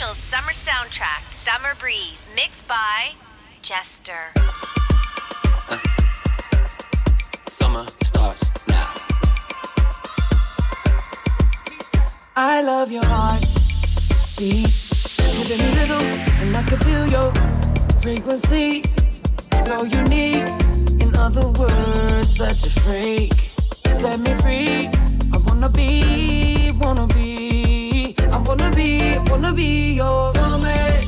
official summer soundtrack, Summer Breeze, mixed by Jester. Uh, summer starts now. I love your heart beat, giving me little, and I can feel your frequency. So unique, in other words, such a freak. Set me free. I wanna be, wanna be, Wanna be, wanna be your soulmate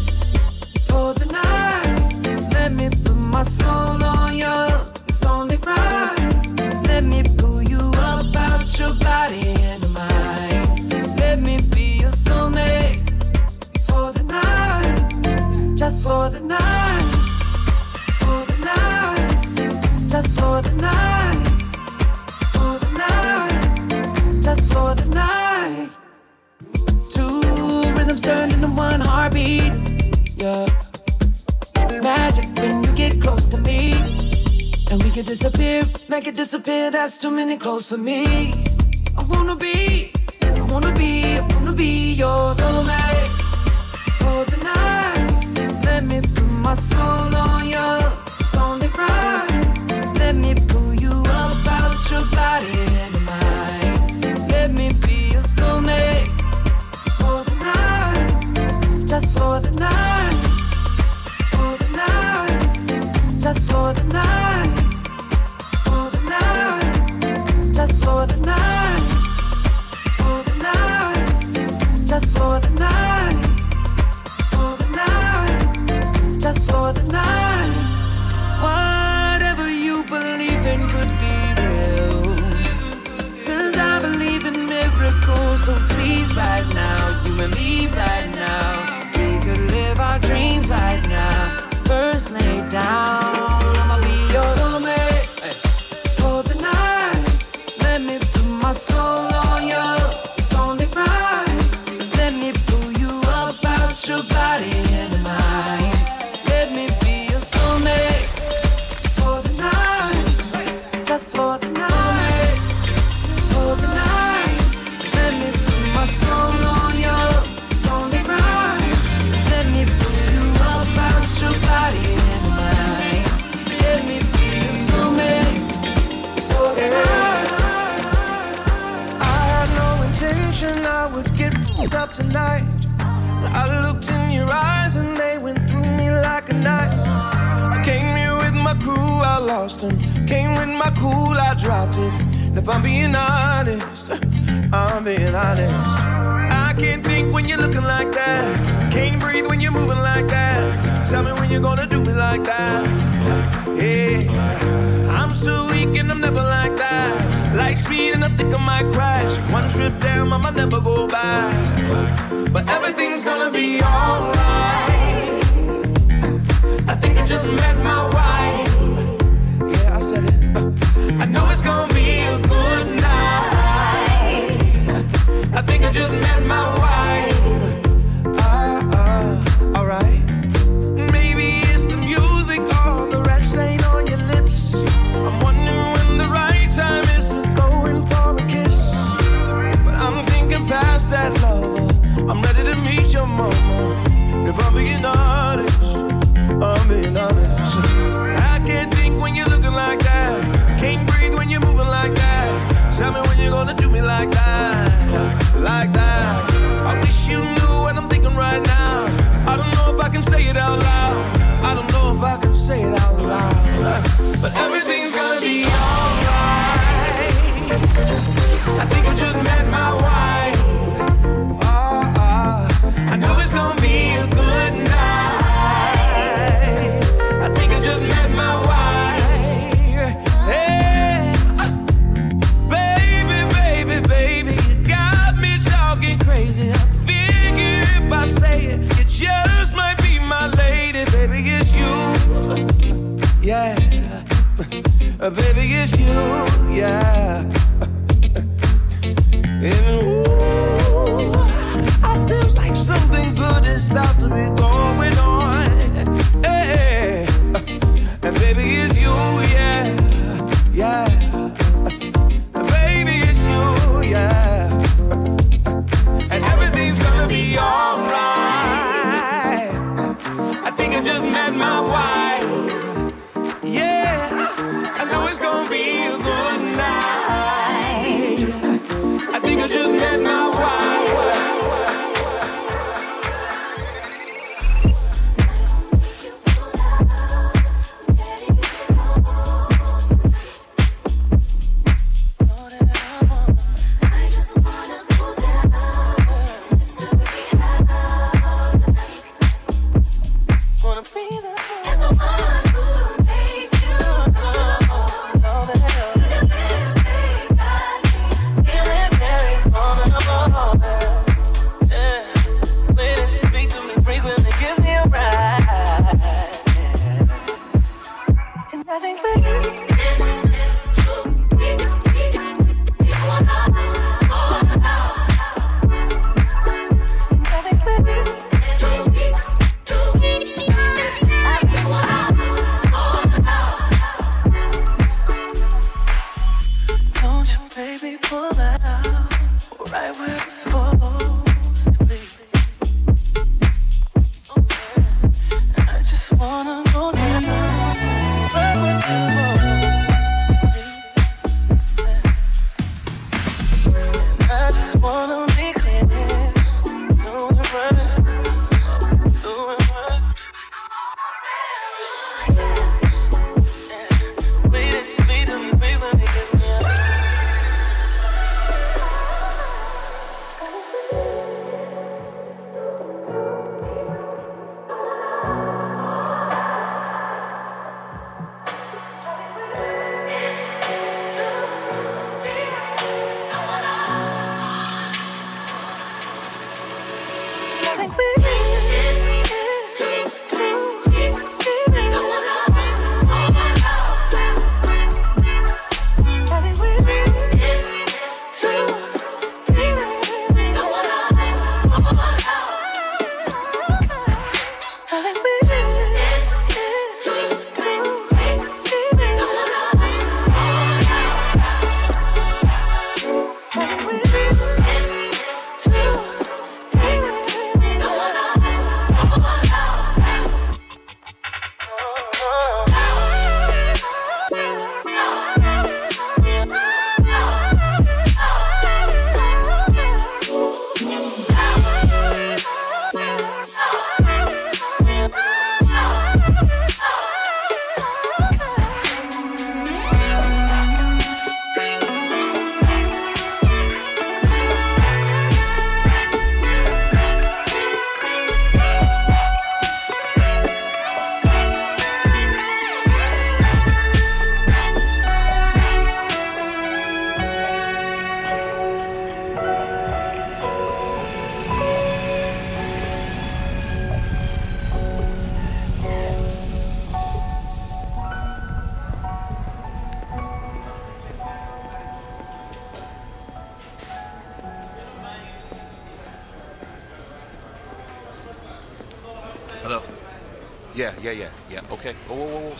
for the night. Let me put my soul on you. It's only right. Let me pull you up out your body and mind. Let me be your soulmate for the night, just for the night, heartbeat. Yeah. Magic when you get close to me. And we can disappear, make it disappear. That's too many clothes for me. I wanna be, I wanna be, I wanna be your soulmate for the night. Let me put my soul on you. It's only right. Let me pull you up out your body just for the night, dropped it. And if I'm being honest, I'm being honest. I can't think when you're looking like that. Can't breathe when you're moving like that. Tell me when you're gonna do me like that. Yeah, I'm so weak and I'm never like that. Like speed and I think I might crash. One trip down, I might never go back. But everything's gonna be alright. I think I just met my wife.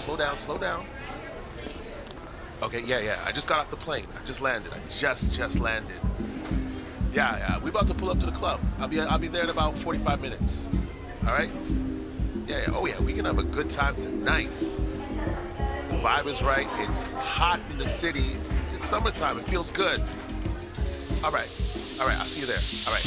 slow down, slow down. Okay, yeah, yeah. I just got off the plane. I just landed. I just, just landed. Yeah, yeah. We about to pull up to the club. I'll be, I'll be there in about 45 minutes. All right. Yeah, yeah. Oh yeah. We can have a good time tonight. The vibe is right. It's hot in the city. It's summertime. It feels good. All right. All right. I'll see you there. All right.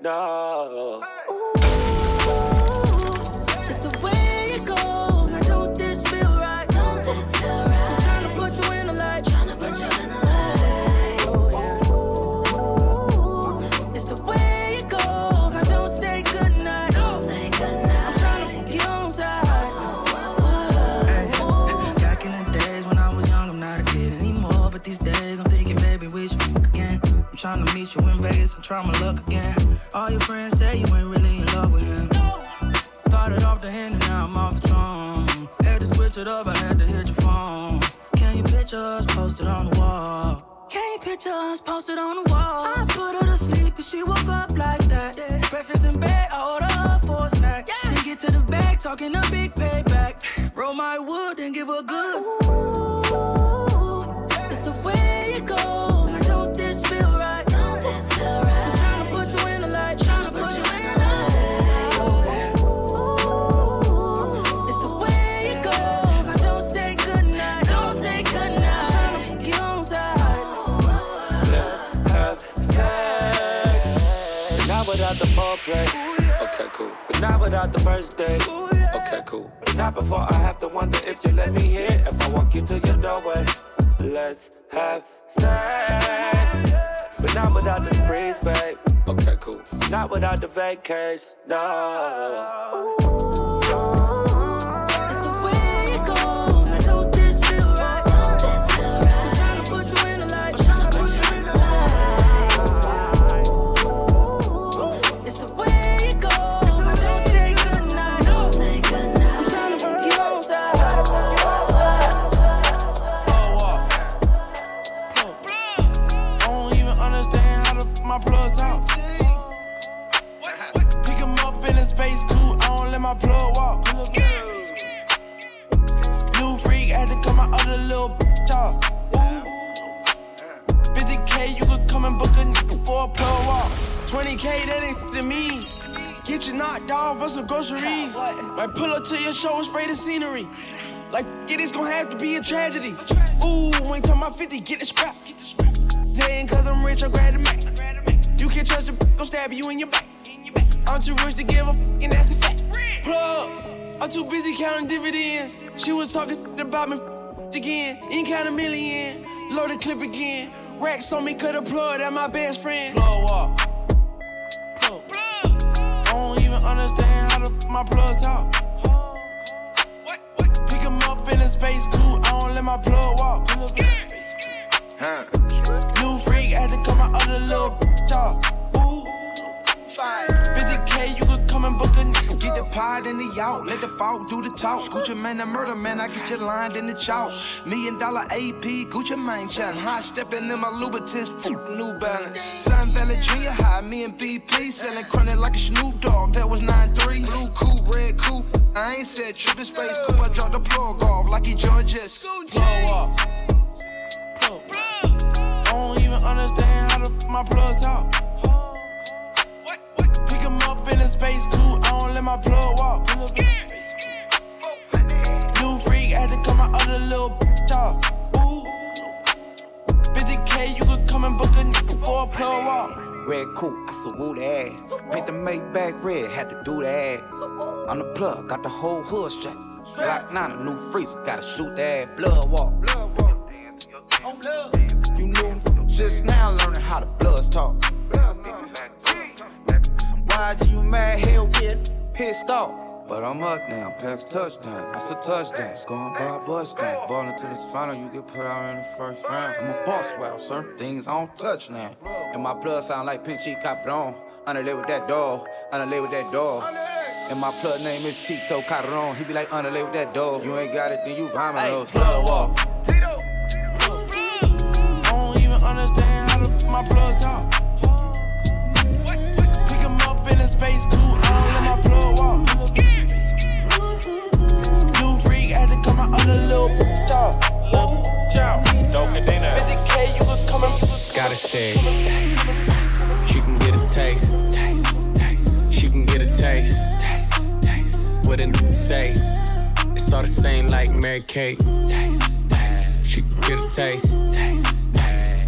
no. Show and spray the scenery. Like, it is gonna have to be a tragedy. Ooh, ain't talking about 50, get it scrapped. Saying cause I'm rich, I'm glad to make. You can't trust a gon' stab you in your back. I'm too rich to give a f- and that's a fact. Plug, I'm too busy counting dividends. She was talking about me again. Ain't count a million. Load the clip again. Racks on me, cut a plug, that my best friend. Plug walk. Plug. I don't even understand how the f- my plug talk. Space coupe, I don't let my blood walk. Huh. New freak, I had to cut my other little bitch pod in the yacht, let the fault do the talk. Gucci man, the murder man, I get you lined in the chalk. Million dollar AP, Gucci man, chatting. High stepping in my Louboutins, f- New Balance. Sun Valley Junior High, me and BP, selling chronic like a Snoop Dogg. That was 9-3. Blue coupe, red coupe. I ain't said tripping space coupe, I dropped the plug off like he Georges. Walk. Plug. I don't even understand how the f- my plug talk. Pick him up in a space coupe, I don't let my plug walk. New freak, had to cut my other little bitch off. Ooh. 50k, you could come and book a nigga for a plug walk. Red coupe, I salute ass. Paint the Maybach red, had to do ass. On the plug, got the whole hood strapped. Glock 9, a new freezer, gotta shoot the ass. Blood walk. You knew just now learning how the bloods talk. Why do you mad? Hell get pissed off. But I'm up now, Packs touchdown. That's a touchdown. Scoring by a bus down. Ball until it's final, you get put out in the first round. I'm a boss, wow, sir. Things on touch now. And my blood sound like pink cheek capron. Underlay with that dog, underlay with that dog. And my plug name is Tito Carron. He be like, underlay with that dog. You ain't got it, then you rhyming Hey, oh. those. plug walk. I don't even understand how the f- my plug talk. Pick him up in a space 50k, you could come and Gotta say, she can get a taste. She can get a taste. What a say, it's all the same like Mary Kate. She can get a taste.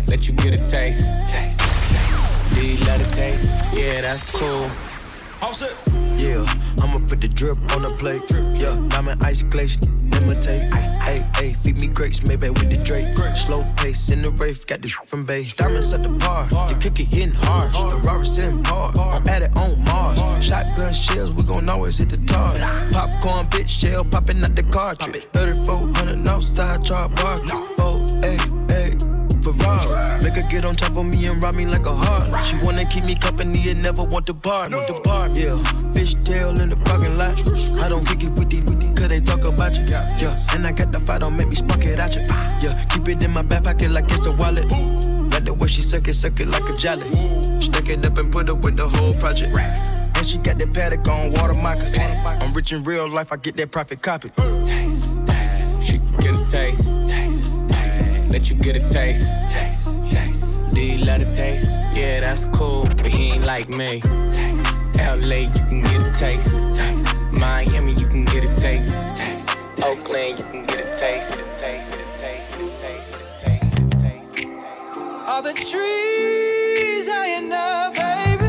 Let you get a taste. Do you love the taste? Yeah, that's cool. Yeah, I'ma put the drip on the plate. Yeah, diamond ice glaze, imitate. Hey, hey, feed me grapes, maybe with the Drake. Slow pace in the rave, got this from base. Diamonds at the bar, the cookie hitting hard. The Robert sitting hard, I'm at it on Mars. Shotgun shells, we gon' always hit the tar. Popcorn, bitch, shell popping out the cartridge. 3400 outside, char bar. Oh, hey, hey. Ferrari. Make her get on top of me and rob me like a heart. She wanna keep me company and never want to bar me. The bar, yeah. Fish tail in the parking lot. I don't kick it with these, cause they talk about you. Yeah, and I got the fight, don't make me spark it at you. Yeah, keep it in my back pocket like it's a wallet. Like the way she suck it, suck it like a jelly. Stack it up and put up with the whole project. And she got that paddock on water moccasins. I'm rich in real life, I get that profit copy. She Let you get a taste. Taste. Do you love the taste? Yeah, that's cool, but he ain't like me. Taste, LA, you can get a taste. taste. Miami, you can get a taste. taste. Oakland, you can get a taste. A taste, a taste, a taste, a taste, a taste. All the trees high enough, baby.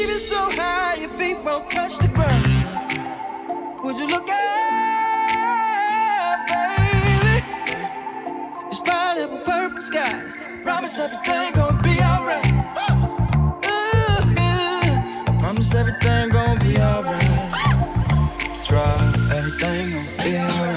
Even so high, your feet won't touch the ground. Would you look up, It's pineapple purple skies. Promise everything gonna be alright. Ooh, I promise everything gonna be alright. Try everything gonna be alright.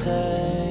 Know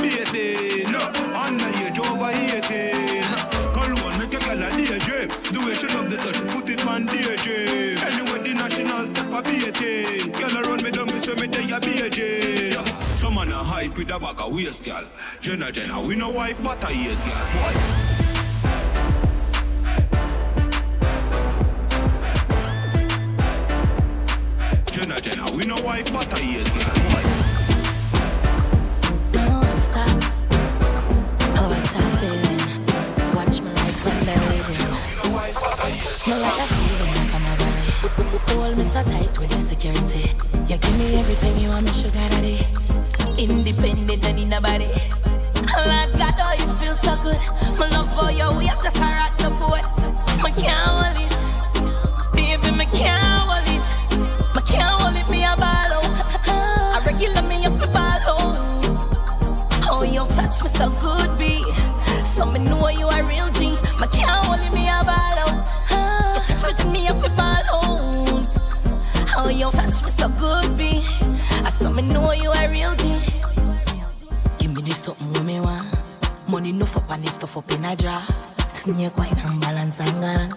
baby. No, under over 18. Cologne make a girl a daydream. The way she love the touch, put it on daydream. Anyway, the national step a beating. Girl around me down, me say me they a BJ. Some man a hype with a bag of waist, girl. Jenna Jenna, we no wife but a years, girl. Boy. Jenna Jenna, we no wife but girl. No like that feeling like I'm a. Hold me so tight with your security. You give me everything you want, me sugar daddy. Independent and in the body. Lord God, oh, you feel so good. My love for you, we have just a rock the boat. I can't And this stuff up in a jar. Snake wine and balance and gana.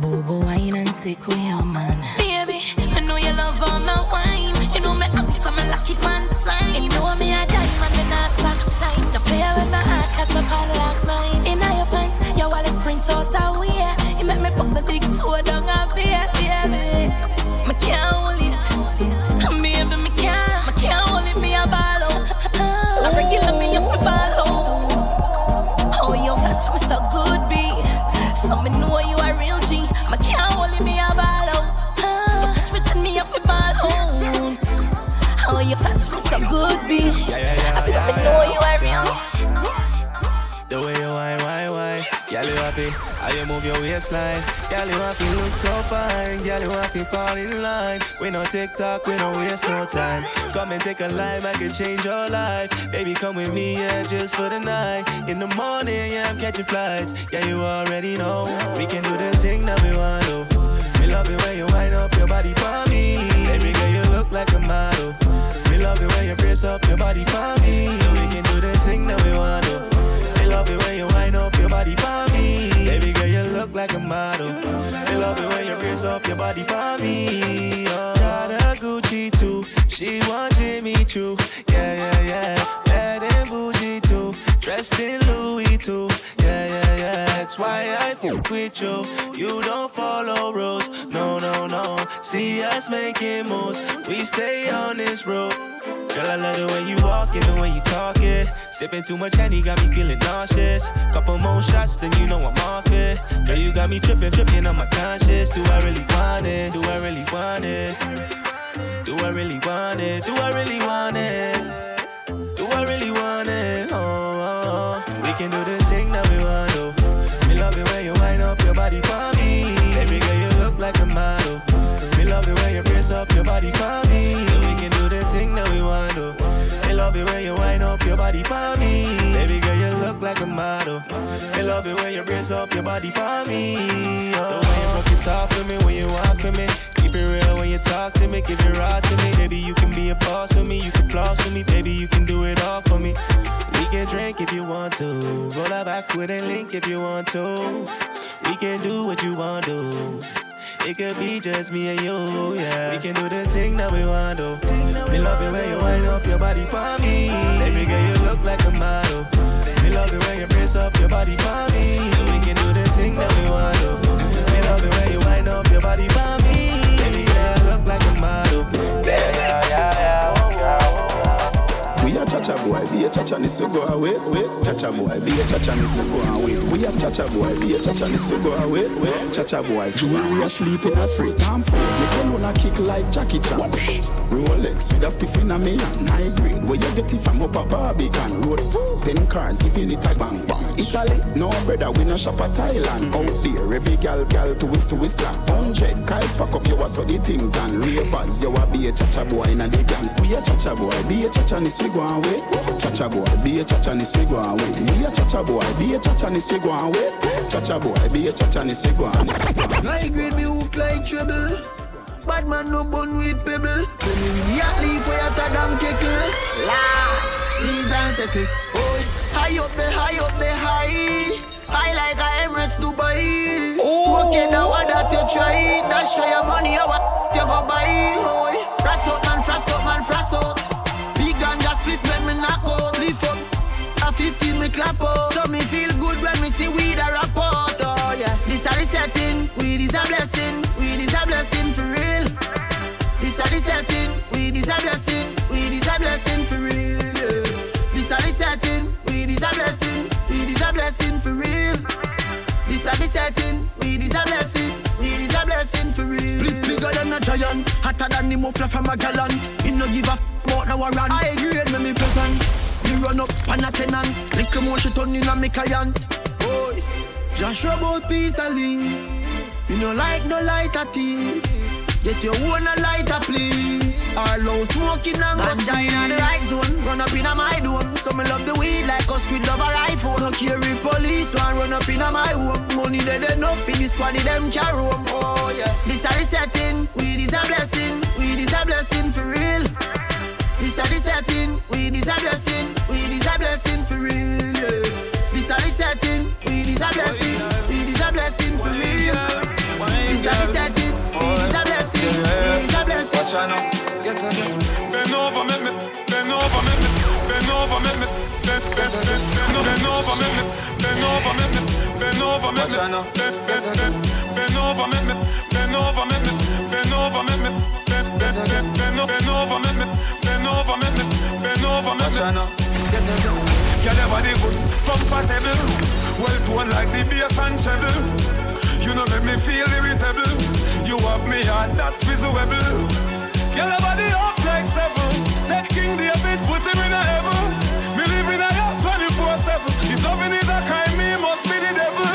Bobo wine and take away your man. Baby, I know you love all my wine. You know me it, I'm a lucky fan time. You know me a diamond, me not stop shine. The play with my heart, cause my padlock mine. In your pants, your wallet print out a way. You make me put the big toe down a beer, waistline Girl, you happy Look so fine Girl, you happy Fall in line. We no TikTok, We no waste no time. Come and take a life I can change your life. Baby, come with me Yeah, just for the night. In the morning Yeah, I'm catching flights. Yeah, you already know. We can do the thing that we want to Me love it when you wind up your body for me. Baby girl, you look like a model. We love it when you brace up your body for me. So we can do the thing that we want to me love it when you wind up your body for me. Baby girl, you look like a model. Me love it when you brace up your body for me. Oh. Got a Gucci too. She want Jimmy Choo. Yeah, yeah, yeah. Bad and bougie too. Dressed in Louis too. With you. You don't follow rules. No, no, no. See us making moves. We stay on this road. Girl, I love the way you walk and the way you talk it. Sipping too much honey got me feeling nauseous. Couple more shots, then you know I'm off it. Girl, you got me tripping, tripping on my conscience. Do I really want it? Do I really want it? Do I really want it? Do I really want it? Do I really want it? Oh, oh, oh. we can do the body for me. Baby girl, you look like a model. Me love it when you press up your body for me. So we can do the thing that we want to. Me love it when you wind up your body for me. Baby girl, you look like a model. Me love it when you brace up your body for me. Oh. The way you broke it off for me when you walk for me. Keep it real when you talk to me, give it raw to me. Baby, you can be a boss with me, you can floss with me. Baby, you can do it all for me. We can drink if you want to. Roll out back with a link if you want to. We can do what you want to. It could be just me and you, yeah. We can do the thing that we want to. Me love it when you wind up your body for me. Baby girl, you look like a model. Me love it when you press up your body for me. So we can do the thing that we want to. Me love it when you wind up your body for me. A cha-cha boy, be a cha-cha ni so go away. Cha-cha boy, be a cha-cha ni so go away. We a cha-cha boy, be a cha-cha ni so go away. Cha-cha boy, Jewel, we a sleep in a free time food. Me come on a kick like Jackie Chan. Rolex with a spiff in a and high grade. Where you get it from up a Barbican road. Ten cars giving it a bang bang. Italy, no brother, we no shop at Thailand. Out there, every gal gal to whistle whistle. Hundred guys pack up your so the thing done. Ravers, you a be a cha-cha boy in a the gang. We a cha-cha boy, be a cha-cha ni so go away. Cha-cha boy, be a cha-cha ni so go away. We a cha-cha boy, be a cha-cha ni so go away. Cha-cha boy, be a cha-cha ni so go away. High grade me hook like treble. Bad man no bun with pebble. When me a leave where you damn kickle. La, season settle. Oh, high up there, high up there, high. High like a Emirates Dubai. Oh. Okay, now what that you try? That's show your money, how what you go buy. Oh, 15 me clap out. So me feel good when me see weed a rap out. Oh yeah, this a the setting. Weed is a blessing. Weed is a blessing for real. This a the setting. Weed is a blessing. Weed is a blessing for real. yeah. This a the setting. Weed is a blessing. Weed is a blessing for real. This a the setting. Weed is a blessing. Weed is a blessing for real. Split bigger than a giant, hotter than the muffler from a gallon. Me no give a f- about no run. I grade me me present. Me run up pan a tenant. Little more she turn in a me client. Boy, Josh about peace and leave. You no like no lighter tea. Get your own a lighter, please. Our low smoking and go in the right zone. Run up in a my dome. So me love the weed like a squid love a rifle. No carry police one run up in a my home. Money they they no for this squad them carry home. Oh yeah, this a the setting. Weed is a blessing. Weed is a blessing for real. This a the setting. Weed is a blessing. Weed is a blessing for real. Yeah. This a the setting. Weed is a blessing. Weed is a blessing for real. This a the setting. Weed is a blessing. Weed is a blessing. Watch out now. Get on it. Bend over, make me. Bend over, make me. Bend over, make me. Bend, bend, bend, bend, bend over, make me. Bend over, make me. Bend over, make me. Bend, bend, bend, bend over, make me. Bend over, make me. Bend over, make me. Bend, bend, bend, bend, bend over, make me. Girl, your body good, comfortable. Well toned like the bass and treble. You know make me feel irritable. You have me heart that's your body up like seven. King David put him in a heaven. Me a yacht 24/7. If loving is a crime, me must be the devil.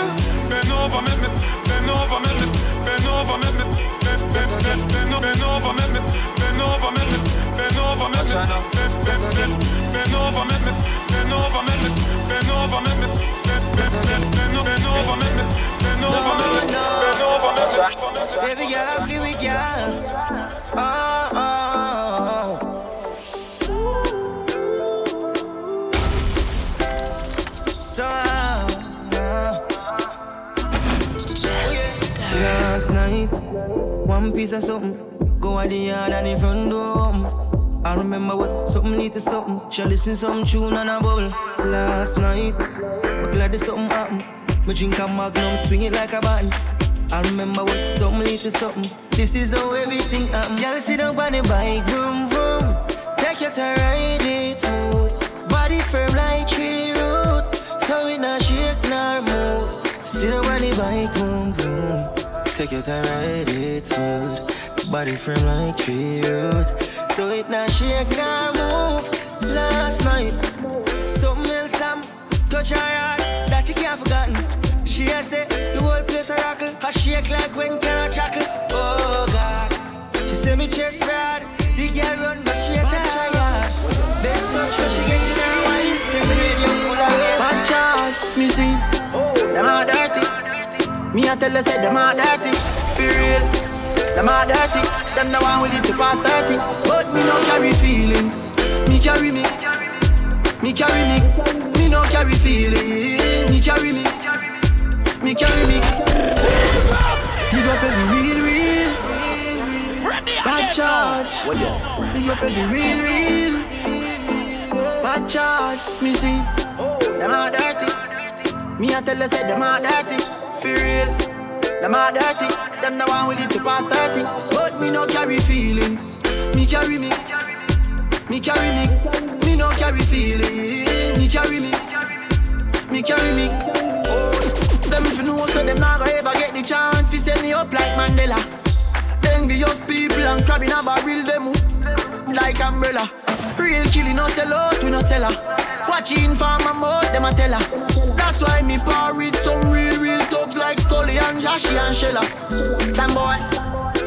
Bend over, make me. Bend over, make me. Bend over, make me. Bend, bend, bend, bend, bend over, make me. Bend over, make me. Bend over, make me. Bend, bend, bend, over, me. Over, me. Over, me. Over, me. Over, me. Over, me. Baby girl, I feel it, girl. Oh, oh, oh. So, uh, last night, one piece of something, go at the yard and the front door. I remember was something little something. She listen some tune and a bubble. Last night, but glad there's something happen. Me drink a magnum, swing it like a band. I remember what something little something. This is how everything happen. Girl, sit down on the bike, vroom vroom. Take your time, ride it smooth. Body firm like tree root, so it not shake nor move. Sit down on the bike, vroom vroom. Take your time, ride it smooth. body frame like tree root. So it not shake nor move. Last night, something else I'm touch her heart that you can't forgotten. She has said the whole place a rockle, I shake like when can I chuckle. Oh God, she say me chest bad, the girl run but straight at her yard. Best touch when she get in her wine, say me radio full of waste. Bad charts, me see, oh, them are dirty. Me I tell her say them are dirty, for real. Them are dirty, them the one with it to pass 30 But me no carry feelings, me carry me. Me carry me, me no carry feelings. Me carry me, me carry me. Big up every real, real. Bad charge. Big up every real, real. Bad charge, me see. Them are dirty. Me I tell her say them are dirty. For real them are dirty, them the one it to pass 30 But me no carry feelings, me carry me. Me carry me, me no carry feelings. Me carry me, me carry me. Oh, them if you know so them not gonna ever get the chance to set me up like Mandela. Envious people and crab in a barrel them like umbrella. Real killing no sell out, we no sell her Watching for my mouth, them a tell her. That's why me par with some real, real like Scully and Joshy and Shella Some boy,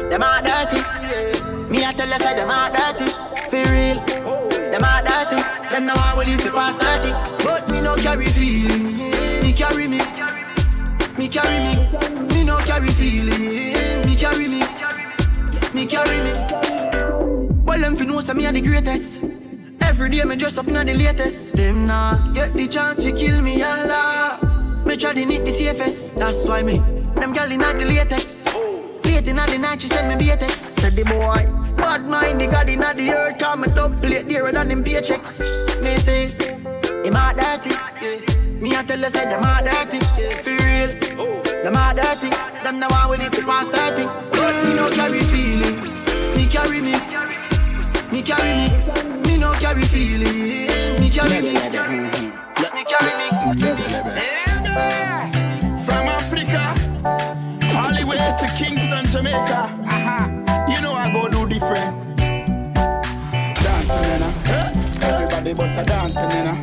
them are dirty. Me a tell you say them are dirty. For real, them are dirty. Them know I will live to past 30 But me no carry feelings. Me carry me. Me carry me. Me no carry feelings. Me carry me. Me carry me. Well, them fi know say me a the greatest. Every day me dress up in the latest. Them nah get the chance to kill me, Allah. Me to need the safest. That's why me. Them gal in the latex. Late in the night she send me latex. Said the boy. Bad mind the god in the earth. Come me double plate dearer than them paychecks. Me say, him a dirty. Yeah. Me a tell you say them a dirty. Yeah. For real. Them a dirty. Them the one with it to pass 30. But me no carry feelings. Me carry me. Me carry me. Me no carry feelings. Me carry me. Me Let me carry me. Jamaica. Uh-huh. You know I go do different. Dancing, you know. Everybody bust a dancing, you know.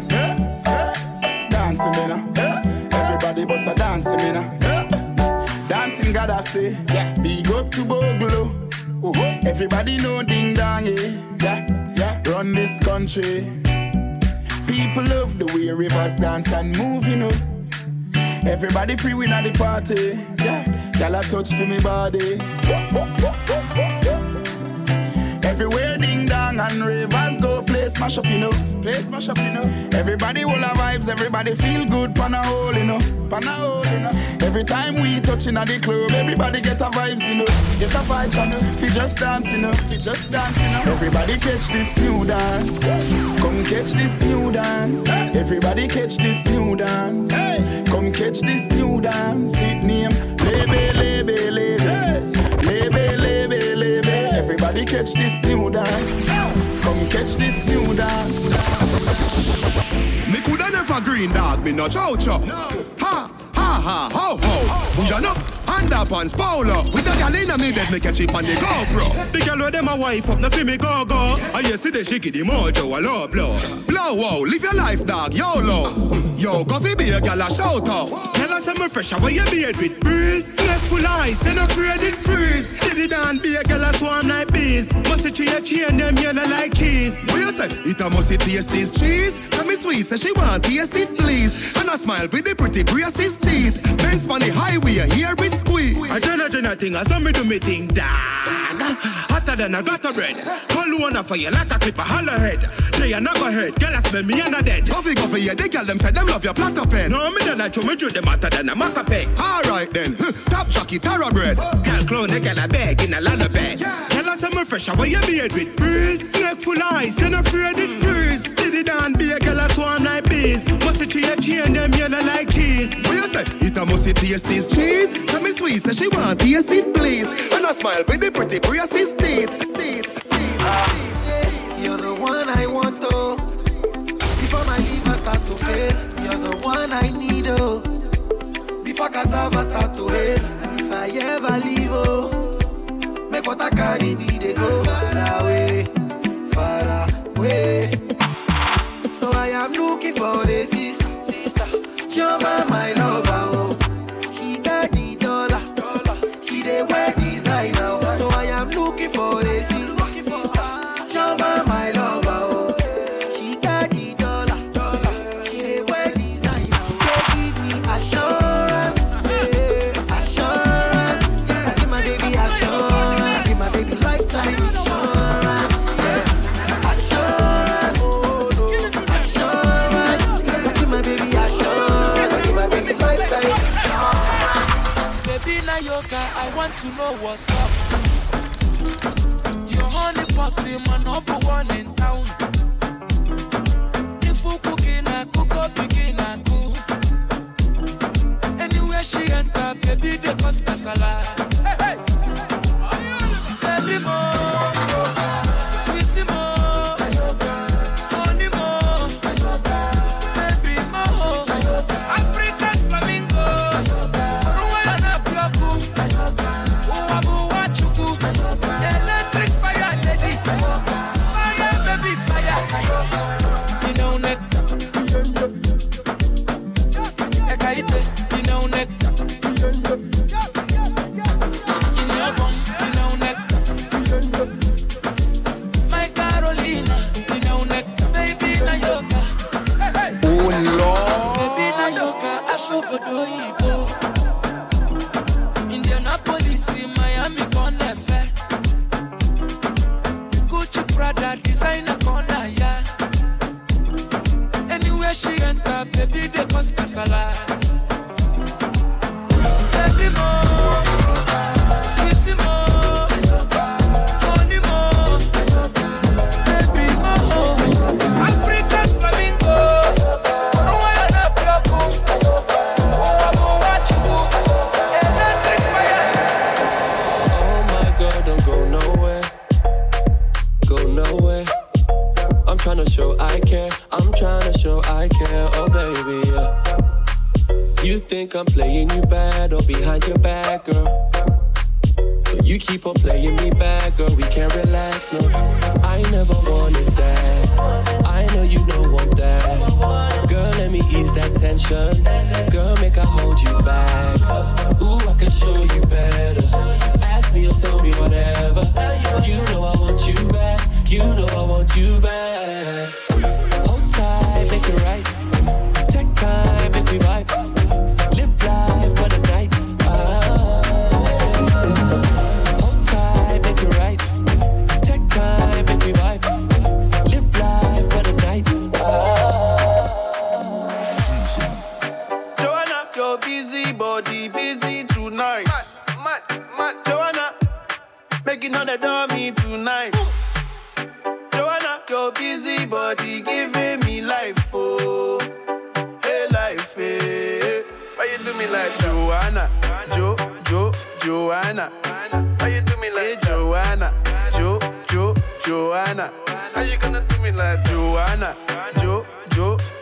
Dancing, you know. Everybody bust a dancing, you know. Dancing, God, I say. Yeah. Big up to Bogle. Uh-huh. Everybody know ding dong, yeah. yeah, yeah. Run this country. People love the way rivers dance and move, you know. Everybody pre-win at the party. Yeah, y'all touch for me body. Everywhere ding and rivers go, play smash up, you know. Play smash up, you know. Everybody will have vibes, everybody feel good, pan a hole, you know. Pan a hole, you know. Every time we touching at the club, everybody get a vibes, you know. Get a vibes, you know. Fi just dance, you know. Fi just dance, you know. Everybody catch this new dance. Come catch this new dance. Everybody catch this new dance. Come catch this new dance. It name Lebe, catch this new dance. Come catch this new dance. Me coulda never green dog, me no chow chow. Ha, ha, ha, ha ho, ho. Bouge up, hand up and polo. With a gal inna me bed, me catch it on the GoPro. The girl where them a wife up, no fi me go go. I hear see the she give the mojo a low blow. Blow, wow, live your life, dog, YOLO. Yo, coffee be a gal a shout out. Tell us I'm fresh, how you beard with breeze. Neck full ice, and afraid it freeze. Steady down, be a gal a swarm like bees. Must it tree a chain, them yellow like cheese. What you say? It a must it taste this cheese. Tell me sweet, say she want taste it please. And I smile with the pretty braces teeth. Benz on the highway, hear it squeeze. I turn a a thing, I saw me do me thing, dog. Hotter than a gutter bread. Call one for you, like a clip a holler head. They are not go head, girl I smell me and a dead. Coffee, coffee, yeah, they girl them say them love your platter pen. No, me don't like you, me do them hotter than a maca peg. Alright then, top jockey, tara bread. Girl clone, a girl a bag in a of bed. Tell us I'm fresh, how you beard with breeze. Neck full ice, and afraid it freeze. Steady down, be a girl a swarm like bees. Must it tree a chain, them yellow like cheese. What you say? It a must it taste this cheese. Tell me sweet, say she want taste it please. And I smile with the pretty braces teeth. Teeth, teeth. You're the one I want, oh. Before my liver start to fail, you're the one I need, oh. Before cassava start to hail, and if I ever leave, oh. Make but I carry me, they go so I am looking for the sister, sister. Joma, my lover, oh. She got the dollar, dollar. She dey wear designer, oh. so I am looking for the sister. Know what's up. Your honey pot in my number one in town.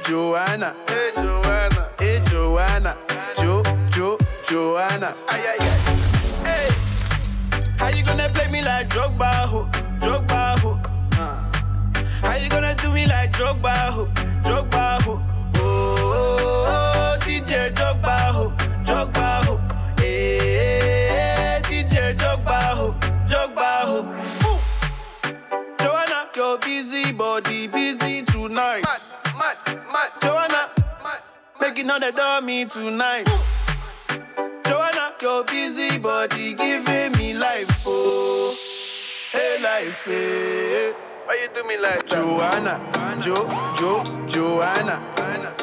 Joanna? Hey Joanna, hey Joanna, Jo, Jo, Joanna? Ay ay ay. Hey, how you gonna play me like Drogba, ho, Drogba, ho? Uh. How you gonna do me like Drogba, ho, Drogba, ho? Oh, oh, oh, DJ Drogba, ho, Drogba, ho. Hey, DJ Drogba, ho, Drogba, ho. Ooh. Joanna, your busy body busy tonight. Mad. Joanna, making all the dummy tonight. Joanna, your busy body giving me life, oh, hey life, hey. Why you do me like Joanna, Jo, Jo, Joanna?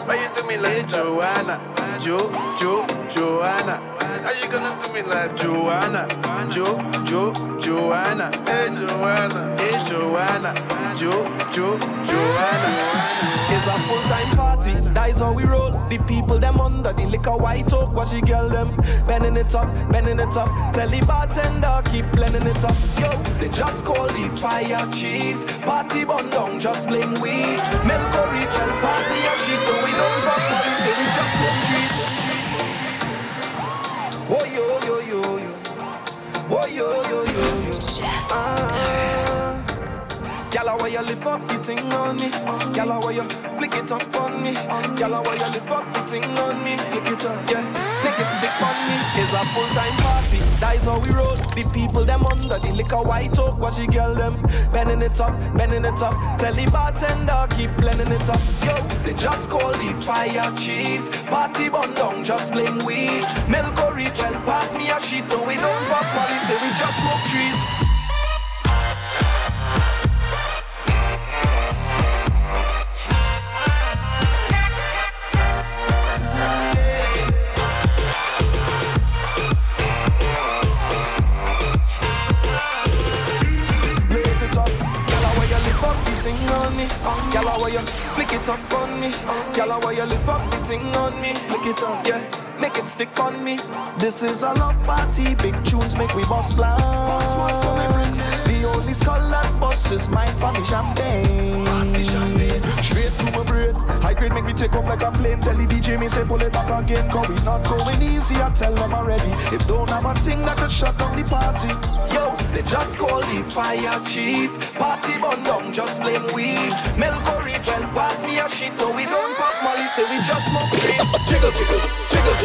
Why you do me like hey, Joanna, Jo, Jo, Joanna? How you gonna do me like Joanna, Jo, Jo, Joanna? Hey Joanna, hey Joanna, Jo, Jo, Joanna. It's a full-time party, that is how we roll. The people them under the liquor white oak, watch the girl them bending it up, bending it up. Tell the bartender keep blending it up. Yo, they just call the fire chief. Party bun down, just blame weed. Milk or reach and pass me a shit, but we don't fuck party, say we just smoke trees. Oh yo yo yo yo, oh yo yo yo yo. me ah. Gala where you lift up, you ting on me. Gala where you flick it up on me. Gala where you lift up, you ting on me. Flick it up, yeah. Pick it stick on me. It's a full time party. That is how we roll. The people them under the liquor white oak. Watch she girl them bending it up, bending it up. Tell the bartender keep blending it up. Yo, they just call the fire chief. Party bun down, just blame weed. Milk or rich, well pass me a sheet. No, we don't pop policy, we just smoke trees. on me. Gyal, why you flick it up on me? Gyal, why you lift up the thing on me? Flick it up, yeah make it stick on me. This is a love party, big tunes make we boss blind. Boss one for my friends. The only skull that boss is mine for the champagne. Pass the champagne. Straight to my brain. High grade make me take off like a plane. Tell the DJ me say pull it back again. Cause we not going easy. I tell them already. If don't have a thing that could shut down the party. Yo, they just call the fire chief. Party bun down, just blame weed. Milk or well pass me a shit. No, we don't pop Molly, say we just smoke trees. Jiggle, jiggle, jiggle, jiggle.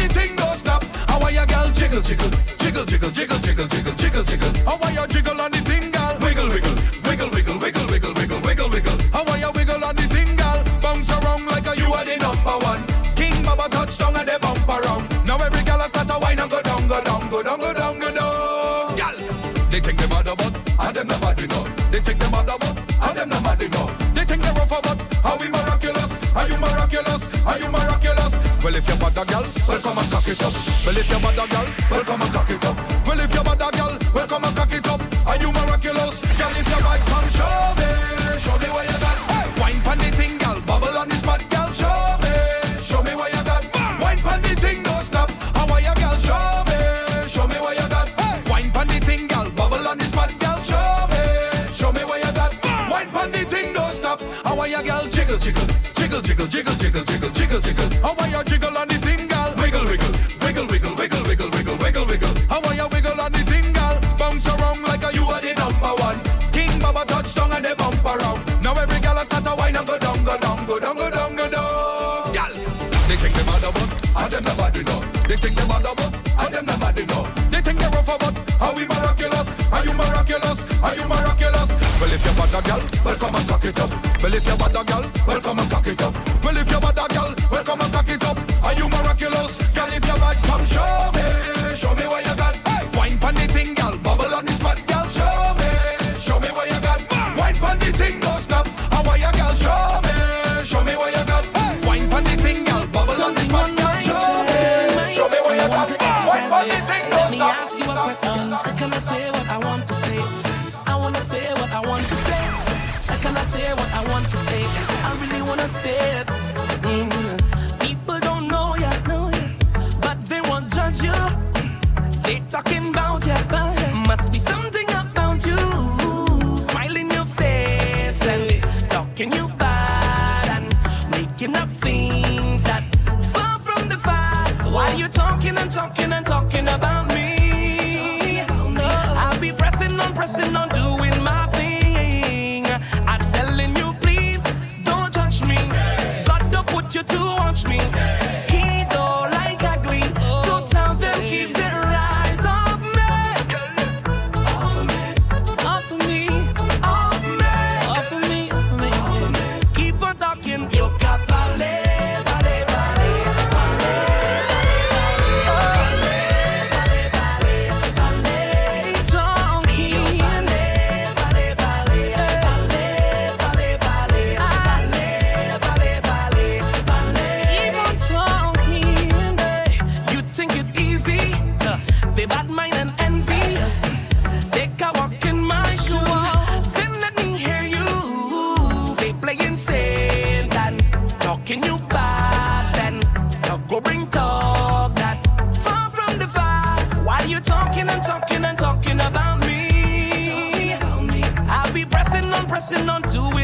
the thing don't stop. How are your girl jiggle, jiggle, jiggle, jiggle, jiggle, jiggle, jiggle, jiggle? How are your jiggle on the Well, if you're bad girl, gal, well come and cock it up. Well, if you're bad girl, gal, well come and cock pressing on, pressing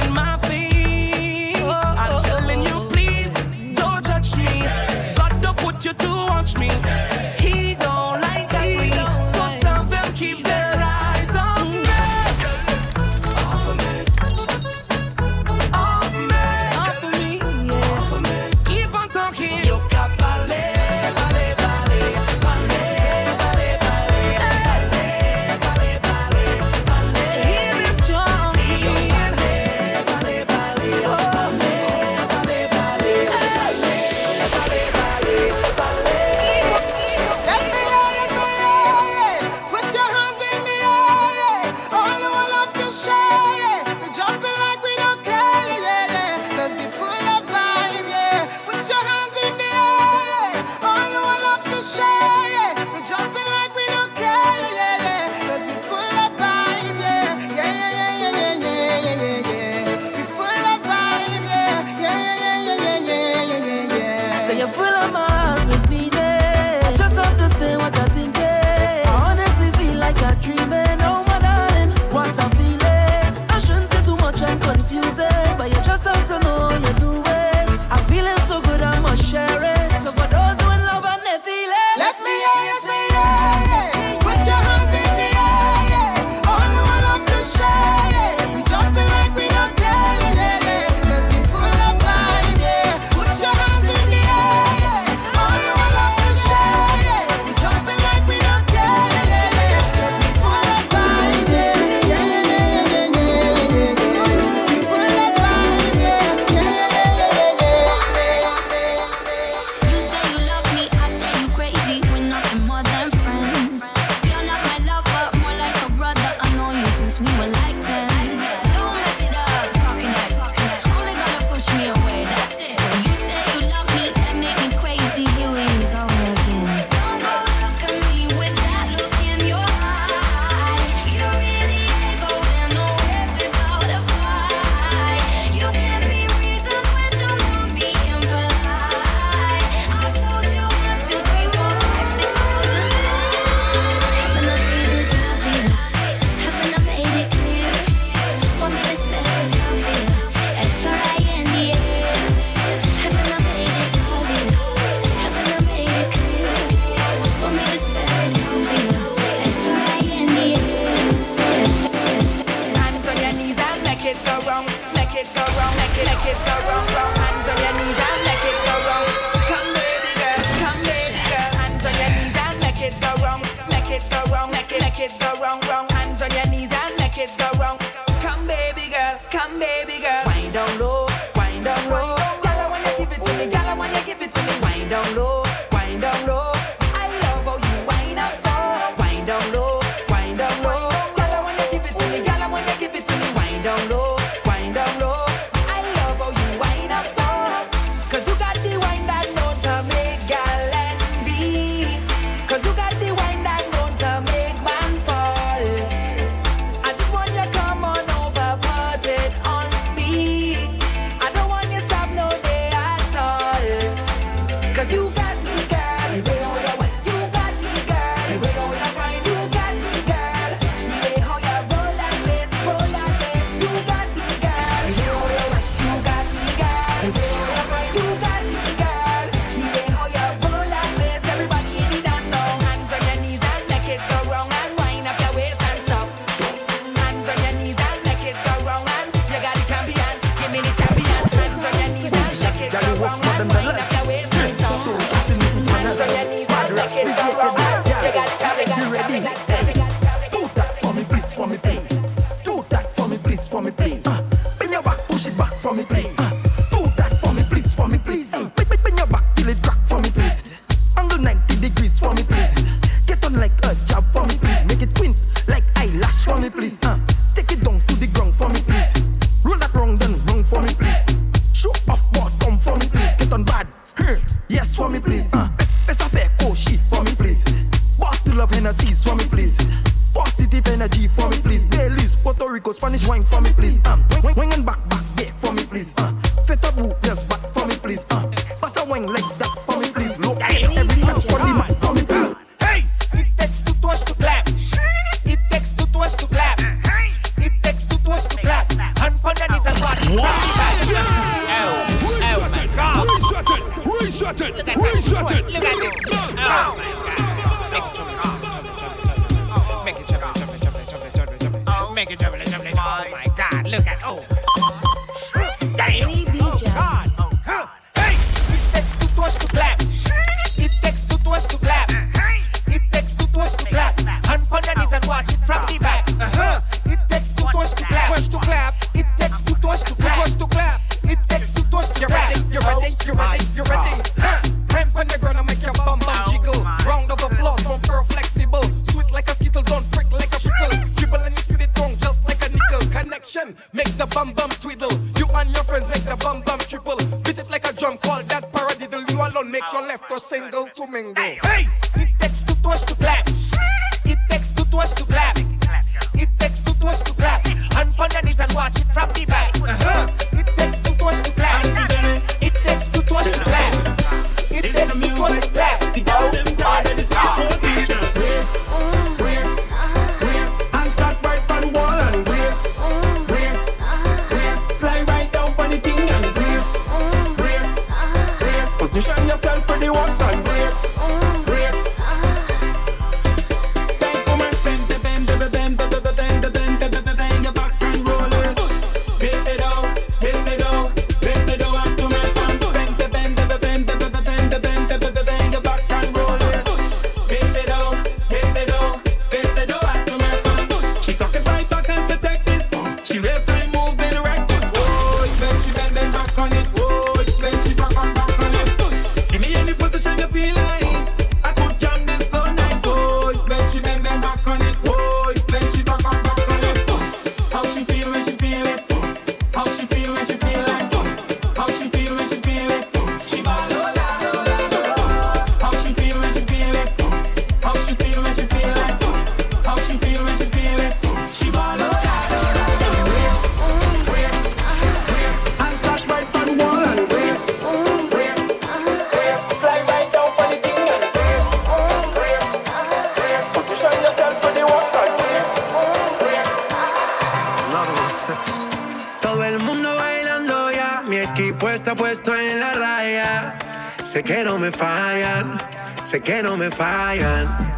me fallan.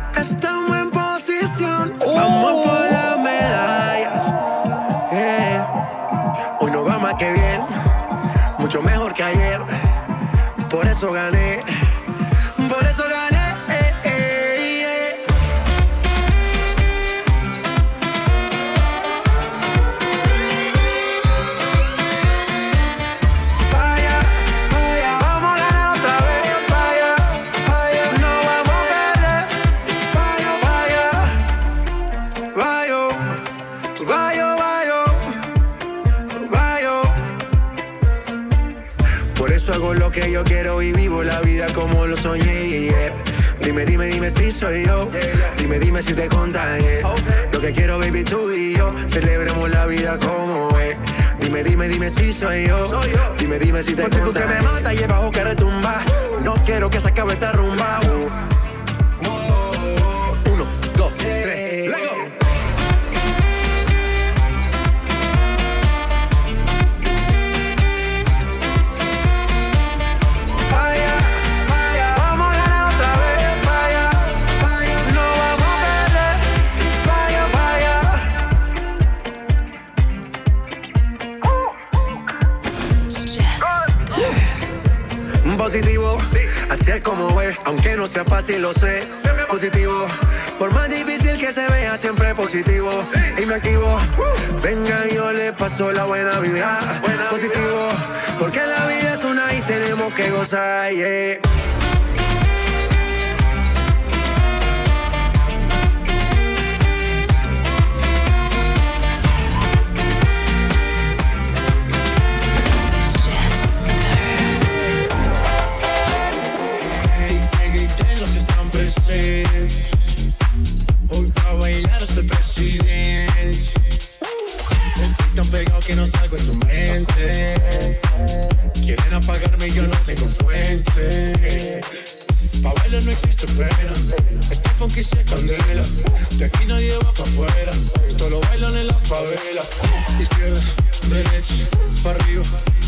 Para arriba,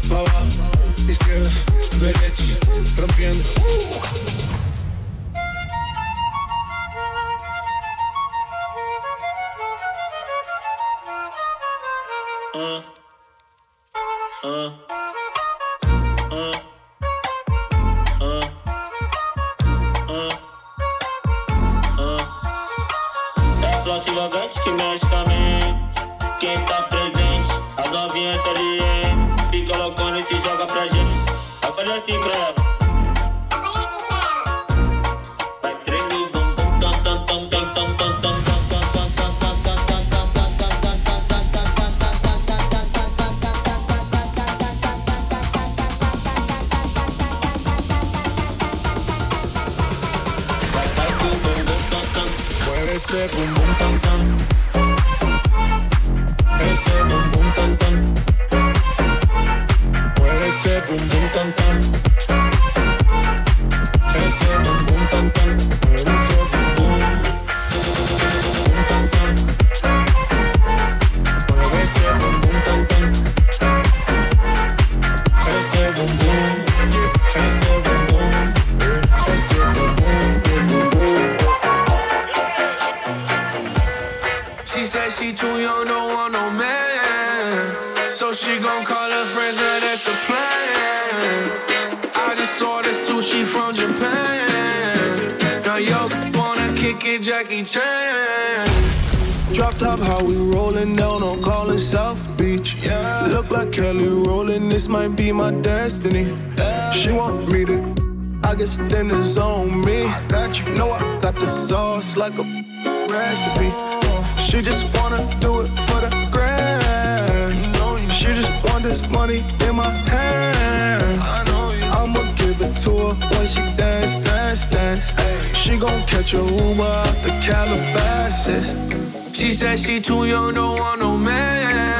pa' abajo. Izquierda, derecha, rompiendo. спасибо. Destiny. She want me to, I guess then it's on me. I got you, know I got the sauce like a recipe. Uh, she just wanna do it for the grand. She just want this money in my hand. I'ma give it to her when she dance, dance, dance. She gon' catch a Uber out the Calabasas. She said she too young, don't want no man.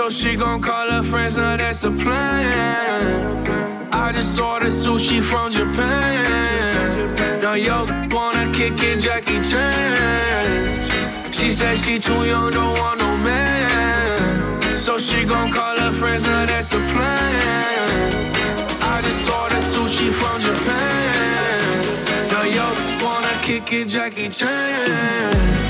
So she gon' call her friends, now that's a plan. I just ordered sushi from Japan. Now yo wanna kick it, Jackie Chan. She said she too young, don't want no man. So she gon' call her friends, now that's a plan. I just ordered sushi from Japan. Now yo wanna kick it, Jackie Chan.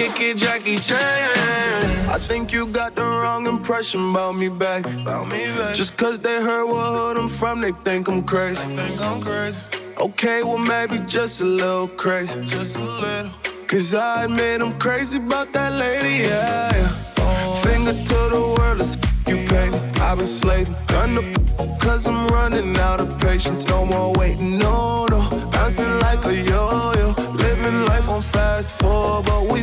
Kick it, Jackie Chan. I think you got the wrong impression about me back. About me back. Just cause they heard what hood I'm from, they think I'm crazy. Think I'm crazy. Okay, well maybe just a little crazy. Just a little. Cause I admit I'm crazy about that lady, yeah. yeah. Finger to the world, it's you pay. I've been slaving, done the cause I'm running out of patience. No more waiting, no, no. Bouncing like a yo-yo. Living life on fast forward, but we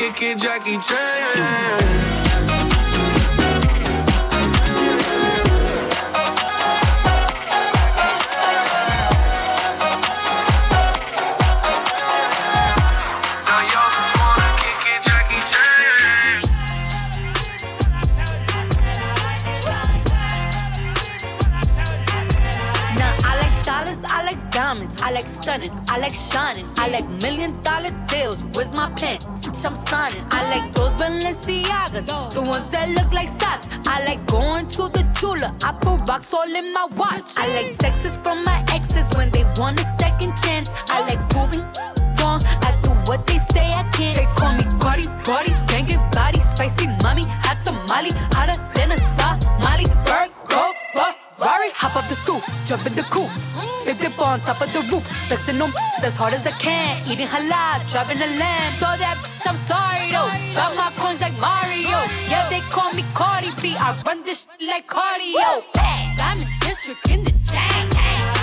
Kick it, Jackie Chan. I like stunning, I like shining, I like million dollar deals. Where's my pen? Bitch, I'm signing. I like those Balenciagas, the ones that look like socks. I like going to the Tula. I put rocks all in my watch. I like texts from my exes when they want a second chance. I like proving wrong. I do what they say I can't. They call me Cardi, Cardi, banging body, spicy mommy, hot tamale, hotter than a Somali. Virgo, Ferrari, hop up the stoop, jump in the coupe. Big dip on top of the roof, flexing them as hard as I can. Eating halal, driving a lamb. So that bitch, I'm sorry though. Got my coins like Mario. Yeah, they call me Cardi B. I run this like cardio. In district in the chain.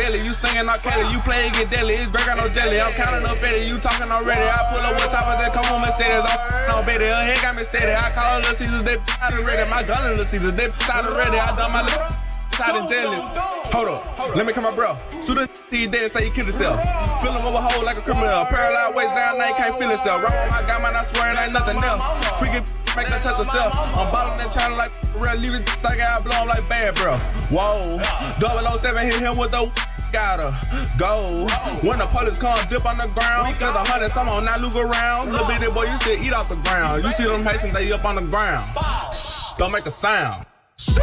Belly, you singing not Kelly, you play it get deadly, it's Greg got no jelly. I'm counting up fatty, you talking already. I pull up with top of that, come on Mercedes, I'm on Betty, her head got me steady. I call her Caesars, they out of ready. My gun in Little Caesars, they out of ready. I done my little out and jealous. Hold up, let me come my bro. Shoot a he dead, say he killed himself. Fill him over hole like a criminal. Paralyzed waist down, now he can't feel himself. Right on my guy, man, I swear it ain't nothing else. Freaking make her touch herself. I'm ballin' and trying like real, leave it like I blow him like bad, bro. Whoa, 007 hit him with the gotta go. When the police come, dip on the ground. Spend a hundred, some on now look around. Little bitty boy, you still eat off the ground. You see them Haitians, they up on the ground. Shh, don't make a sound. Shoot,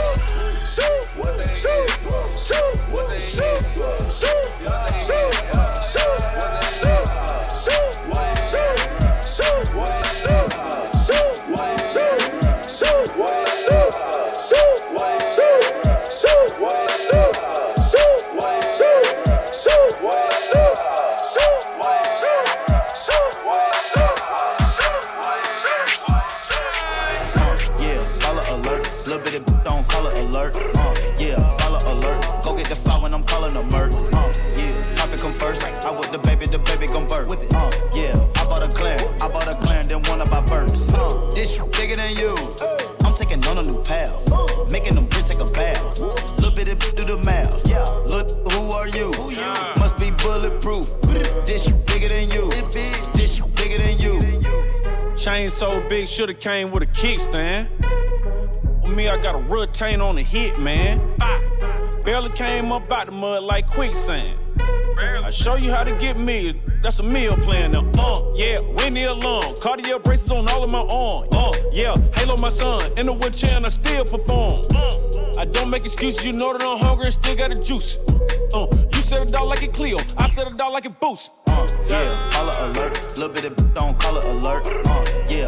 shoot, shoot, shoot, shoot, shoot, shoot, shoot, Yeah, big, shoulda came with a kickstand. Me, I got a retain on the hit, man. Barely came up out the mud like quicksand. I show you how to get me. That's a meal plan now. Uh, yeah, Winnie alone. Cartier braces on all of my arm. Uh, yeah, Halo my son. In the wheelchair and I still perform. I don't make excuses. You know that I'm hungry and still got the juice. Uh, you said it out like a Cleo. I said it out like a Boost. Uh, yeah, follow alert. Little bit of don't call it alert. Uh, yeah,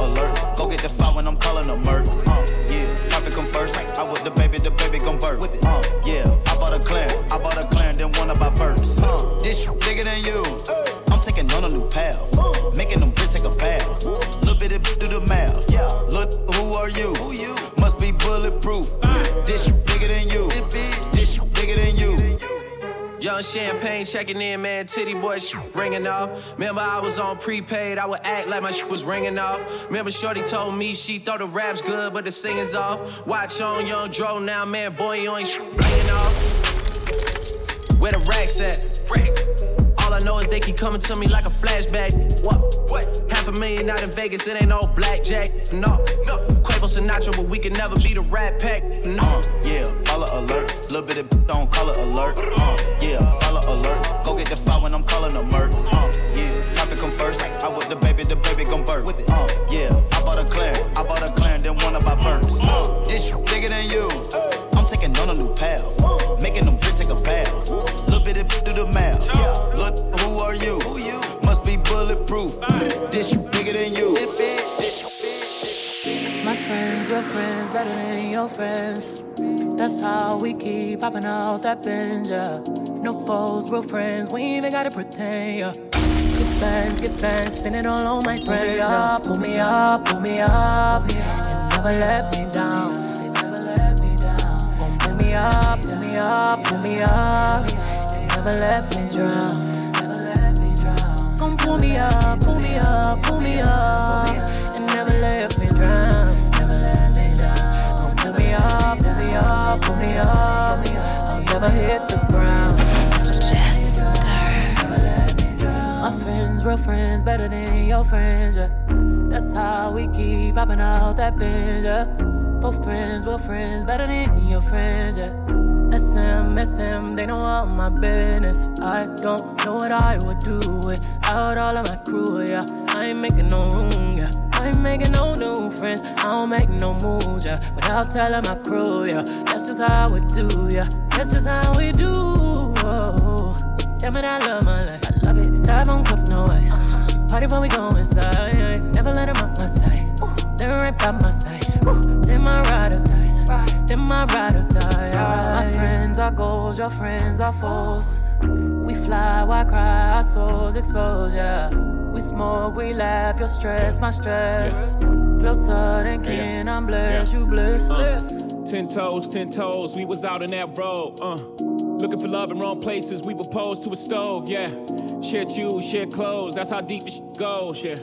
alert. Go get the file when I'm calling a murk. Uh, yeah, profit come first. I with the baby, the baby gon' birth. Uh, yeah, I bought a clan. I bought a clan, then one of my birds. Uh, this bigger than you. Young champagne checking in, man. Titty boy sh- ringing off. Remember, I was on prepaid. I would act like my shit was ringing off. Remember, Shorty told me she thought the rap's good, but the singing's off. Watch on Young Dro now, man. Boy, you ain't sh- ringing off. Where the racks at? All I know is they keep coming to me like a flashback. What? What? Half a million out in Vegas, it ain't no blackjack. No, no. Sinatra, but we can never be the Rat Pack. No. Uh, yeah, follow alert. Little bit of don't call it alert. Uh, yeah, follow alert. Go get the file when I'm calling a murk. Uh, yeah, profit come first. I with the baby, the baby gon' birth. Uh, yeah, I bought a clan. I bought a clan, then one of my birds. Uh, this bigger than you. I'm taking on a new path. Making them bitch take a bath. Little bit of do the math. Yeah, look, who are you? Better than your friends. That's how we keep popping out that binge, yeah. No foes, real friends, we ain't even gotta pretend, yeah. Get bands, get bands, spin it all on my friends. Pull me up, pull me up, pull me up, and never let me down. Pull me up, pull me up, pull me up, and never let me drown. Gon' pull me up, pull me up, pull me up, and never let me drown. Up, pull me up, pull me up. I'll never hit the ground. Jester. My friends, real friends, better than your friends. Yeah. That's how we keep popping out that binge, yeah. Both friends, both friends, better than your friends, yeah. SM, SM, they know all my business. I don't know what I would do without all of my crew, yeah. I ain't making no room, yeah. I ain't making no new friends. I don't make no moves, Without telling my crew, yeah. That's just how we do, yeah. That's just how we do. Oh, damn it, I love my life. I love it. Stop on cuff, no way. Party before we go inside. Never let them out my sight. They're right by my side. Then my ride or dies. Then my ride or die. My friends are goals, your friends are foes. We fly, why cry? Our souls exposed, yeah. We smoke, we laugh, your stress, my stress. Closer than kin, I'm blessed, you blessed. Uh, ten toes, ten toes, we was out in that road, uh. Looking for love in wrong places, we were posed to a stove, yeah. Share shoes, share clothes, that's how deep this goes, yeah.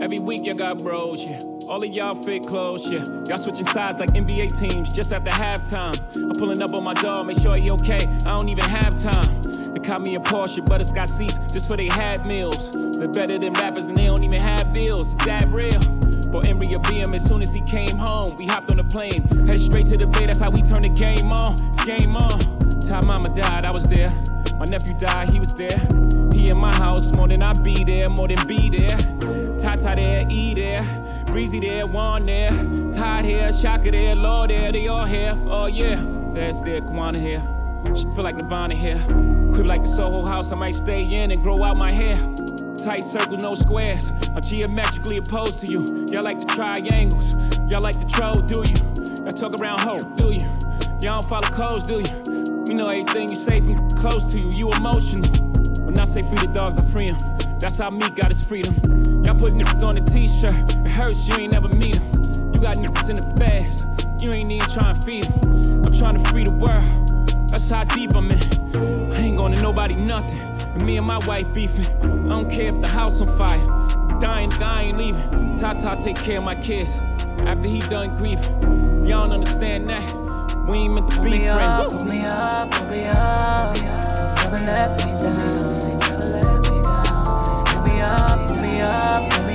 Every week y'all got bros, yeah. All of y'all fit clothes, yeah. Y'all switching sides like NBA teams just after halftime. I'm pulling up on my dog, make sure he okay. I don't even have time. They caught me a Porsche, but it's got seats just for they had meals. They're better than rappers and they don't even have bills. Is that real? But Emery a BM as soon as he came home. We hopped on the plane, headed straight to the bay. That's how we turn the game on. It's game on. Time mama died, I was there. My nephew died, he was there. He in my house more than I be there, more than be there. Tata there, E there, Breezy there, Juan there. Hot here, Shaka there, Lord there, they all here. Oh yeah, Dad's there, Kwana here. She feel like Nirvana here. Crib like the Soho house, I might stay in and grow out my hair. Tight circle, no squares. I'm geometrically opposed to you. Y'all like the triangles. Y'all like the troll, do you? Y'all talk around hope, do you? Y'all don't follow codes, do you? We know everything you say from close to you. You emotional. When I say free the dogs, I free them. That's how me got his freedom. Y'all put niggas on a t-shirt. It hurts, you ain't never meet them. You got niggas in the fast. You ain't even trying to feed them. I'm trying to free the world. That's how deep I'm in. I ain't to nobody nothing. And me and my wife beefing. I don't care if the house on fire. Dying, I ain't leaving. Tata take care of my kids. After he done grieving. If y'all don't understand that, we ain't meant to be friends. Pull me up, pull me up, never let me down. Never let me down. Pull me up, pull me up, pull me up,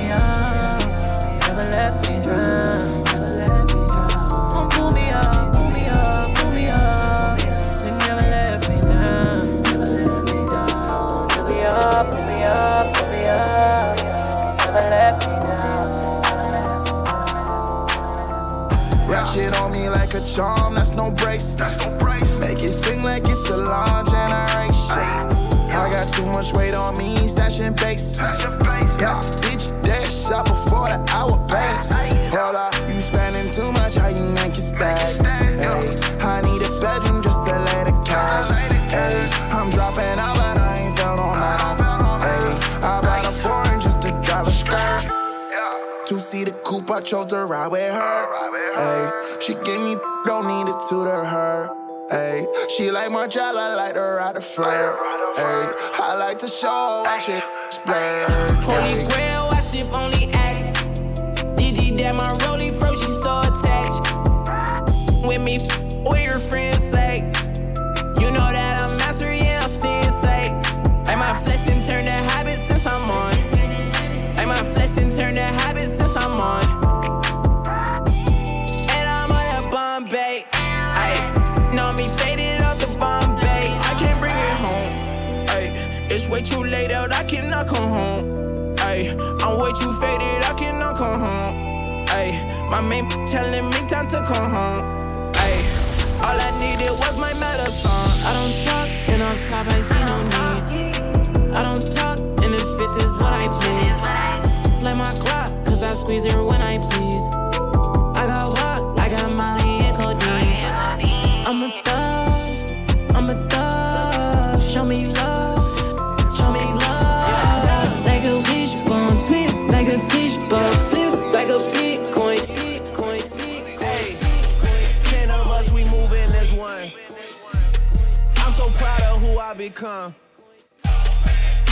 shit on me like a charm, that's no brace. That's no brace. Make it sing like it's a large generation. I got too much weight on me, stashing base. Got the bitch dash shot before the hour pass. Hell up, you spending too much, how you make it stack? Seater coupe, I chose to ride with her. Hey, she gave me, don't need to the her. Hey, she like my Margiela, I like to ride a flare. Hey, I like to show watch it splash. Holy grail, I sip only act. DG that my rolling come home. Ay, I'm way too faded, I cannot come home. Ay, my main telling me time to come home. Ay, all I needed was my medicine. I don't talk, and off top I see no need. I don't talk, and if it is what I please. Play my clock, cause I squeeze her when I please. Become.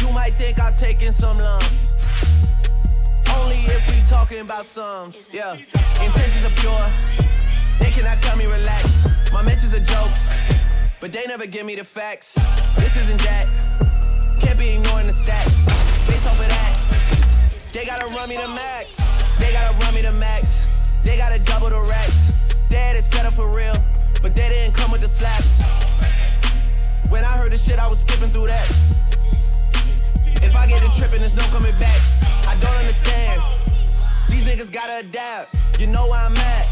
You might think I'm taking some lumps. Only if we talking about sums. Yeah, intentions are pure. They cannot tell me relax. My mentions are jokes, but they never give me the facts. This isn't that. Can't be ignoring the stats. Based off of that, they gotta run me the max. They gotta run me the max. They gotta double the racks. Dad is set up for real, but they didn't come with the slaps. When I heard the shit, I was skipping through that. If I get to tripping, there's no coming back. I don't understand. These niggas gotta adapt. You know where I'm at.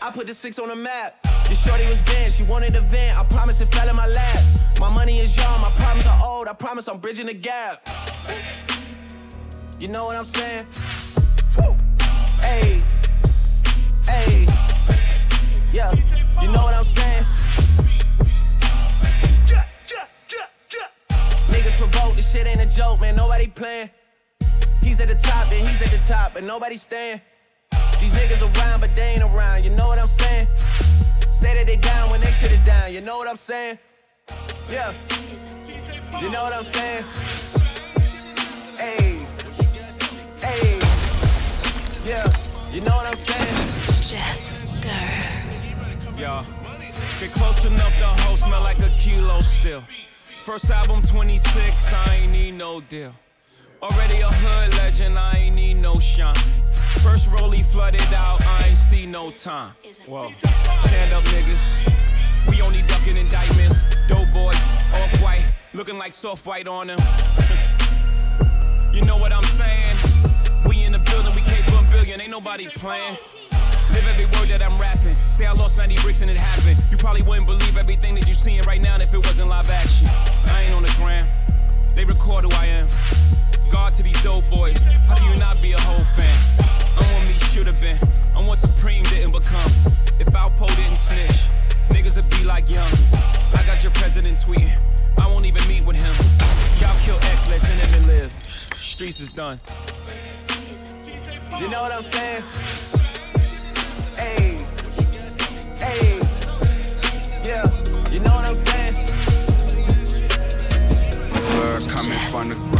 I put the six on the map. Your shorty was bent, she wanted a vent. I promise it fell in my lap. My money is young, my problems are old. I promise I'm bridging the gap. You know what I'm saying? Hey, hey, yeah. You know what I'm saying? Niggas this shit ain't a joke, man. Nobody playing. He's at the top, then he's at the top, but nobody staying. These niggas around, but they ain't around. You know what I'm saying? Say that they down when they shit it down. You know what I'm saying? Yeah. You know what I'm saying? Hey. Hey. Yeah. You know what I'm saying? Jester. Y'all. Get close enough, the hoe smell like a kilo still. First album 26, I ain't need no deal. Already a hood legend, I ain't need no shine. First rollie flooded out, I ain't see no time. Well, stand up niggas. We only ducking indictments. Dope boys, off white, looking like soft white on them. you know what I'm saying? We in the building, we case a billion, ain't nobody playing. Live every word that I'm rapping. Say I lost 90 bricks and it happened. You probably wouldn't believe everything that you're seeing right now if it wasn't live action. I ain't on the gram. They record who I am. God to these dope boys. How can you not be a whole fan? I'm what me should've been. I'm what Supreme didn't become. If Alpo didn't snitch, niggas would be like young. I got your president tweeting. I won't even meet with him. Y'all kill X, let Cinnamon live. Streets is done. You know what I'm saying? Hey, hey, yeah. You know what I'm saying? Blood coming from the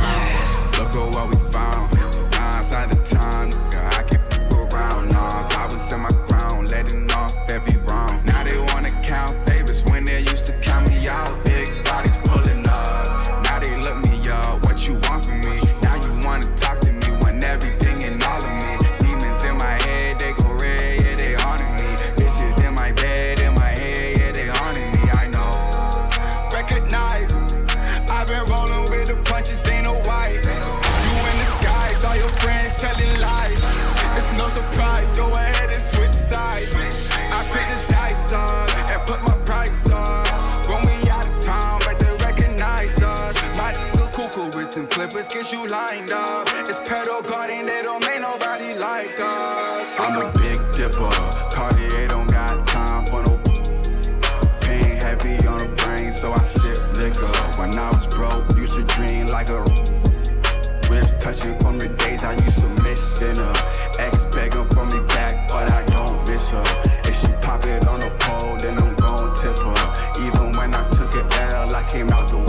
clippers, get you lined up. It's pedal guarding, they don't make nobody like us. I'm a big dipper, Cartier don't got time for no Pain heavy on the brain, so I sip liquor. When I was broke, used to dream like a ribs touching from the days I used to miss dinner. Ex begging for me back, but I don't miss her. If she pop it on the pole, then I'm gon' tip her. Even when I took it L, I came out the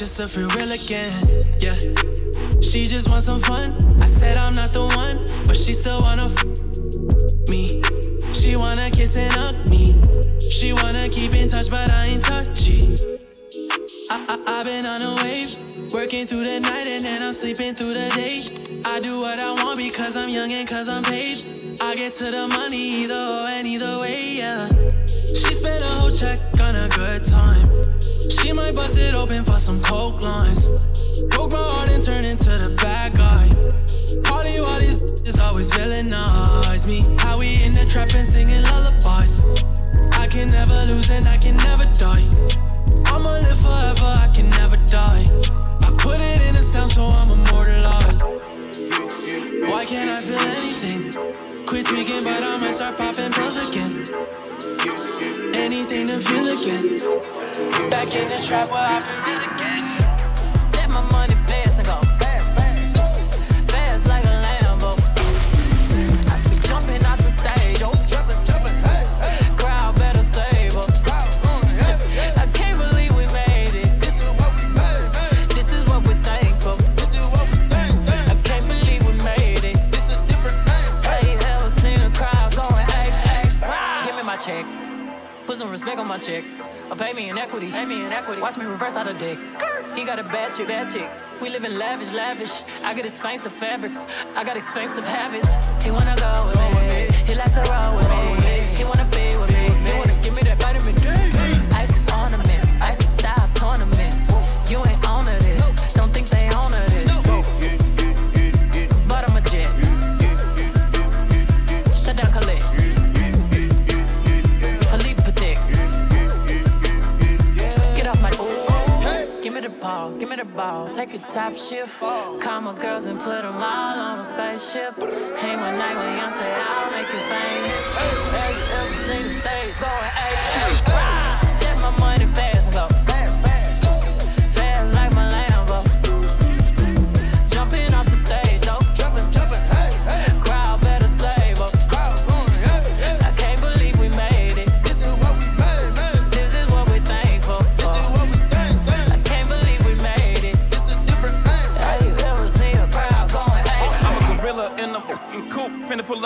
just to feel real again. Yeah. She just wants some fun. I said I'm not the one, but she still wanna f- me. She wanna kiss and hug me. She wanna keep in touch, but I ain't touchy. I, I, I've been on a wave, working through the night and then I'm sleeping through the day. I do what I want because I'm young and cause I'm paid. I get to the money either or and either way, yeah. She spent a whole check on a good time. She might bust it open for some coke lines. Broke my heart and turn into the bad guy. Party while these is always villainize me. How we in the trap and singing lullabies. I can never lose and I can never die. I'ma live forever, I can never die. I put it in a sound so I'm immortalized. Why can't I feel anything? Quit tweaking, but I might start popping pills again. Anything to feel again. Back in the trap where I feel real again. Me in equity. Pay me in equity. Watch me reverse out of dicks. He got a bad chick, bad chick. We live in lavish, lavish. I got expensive fabrics. I got expensive habits. He wanna go with me. He likes to roll with me. Top shift. Call my girls and put them all on a spaceship. Hang one night when Young say I'll make you famous. Have you ever seen stage going?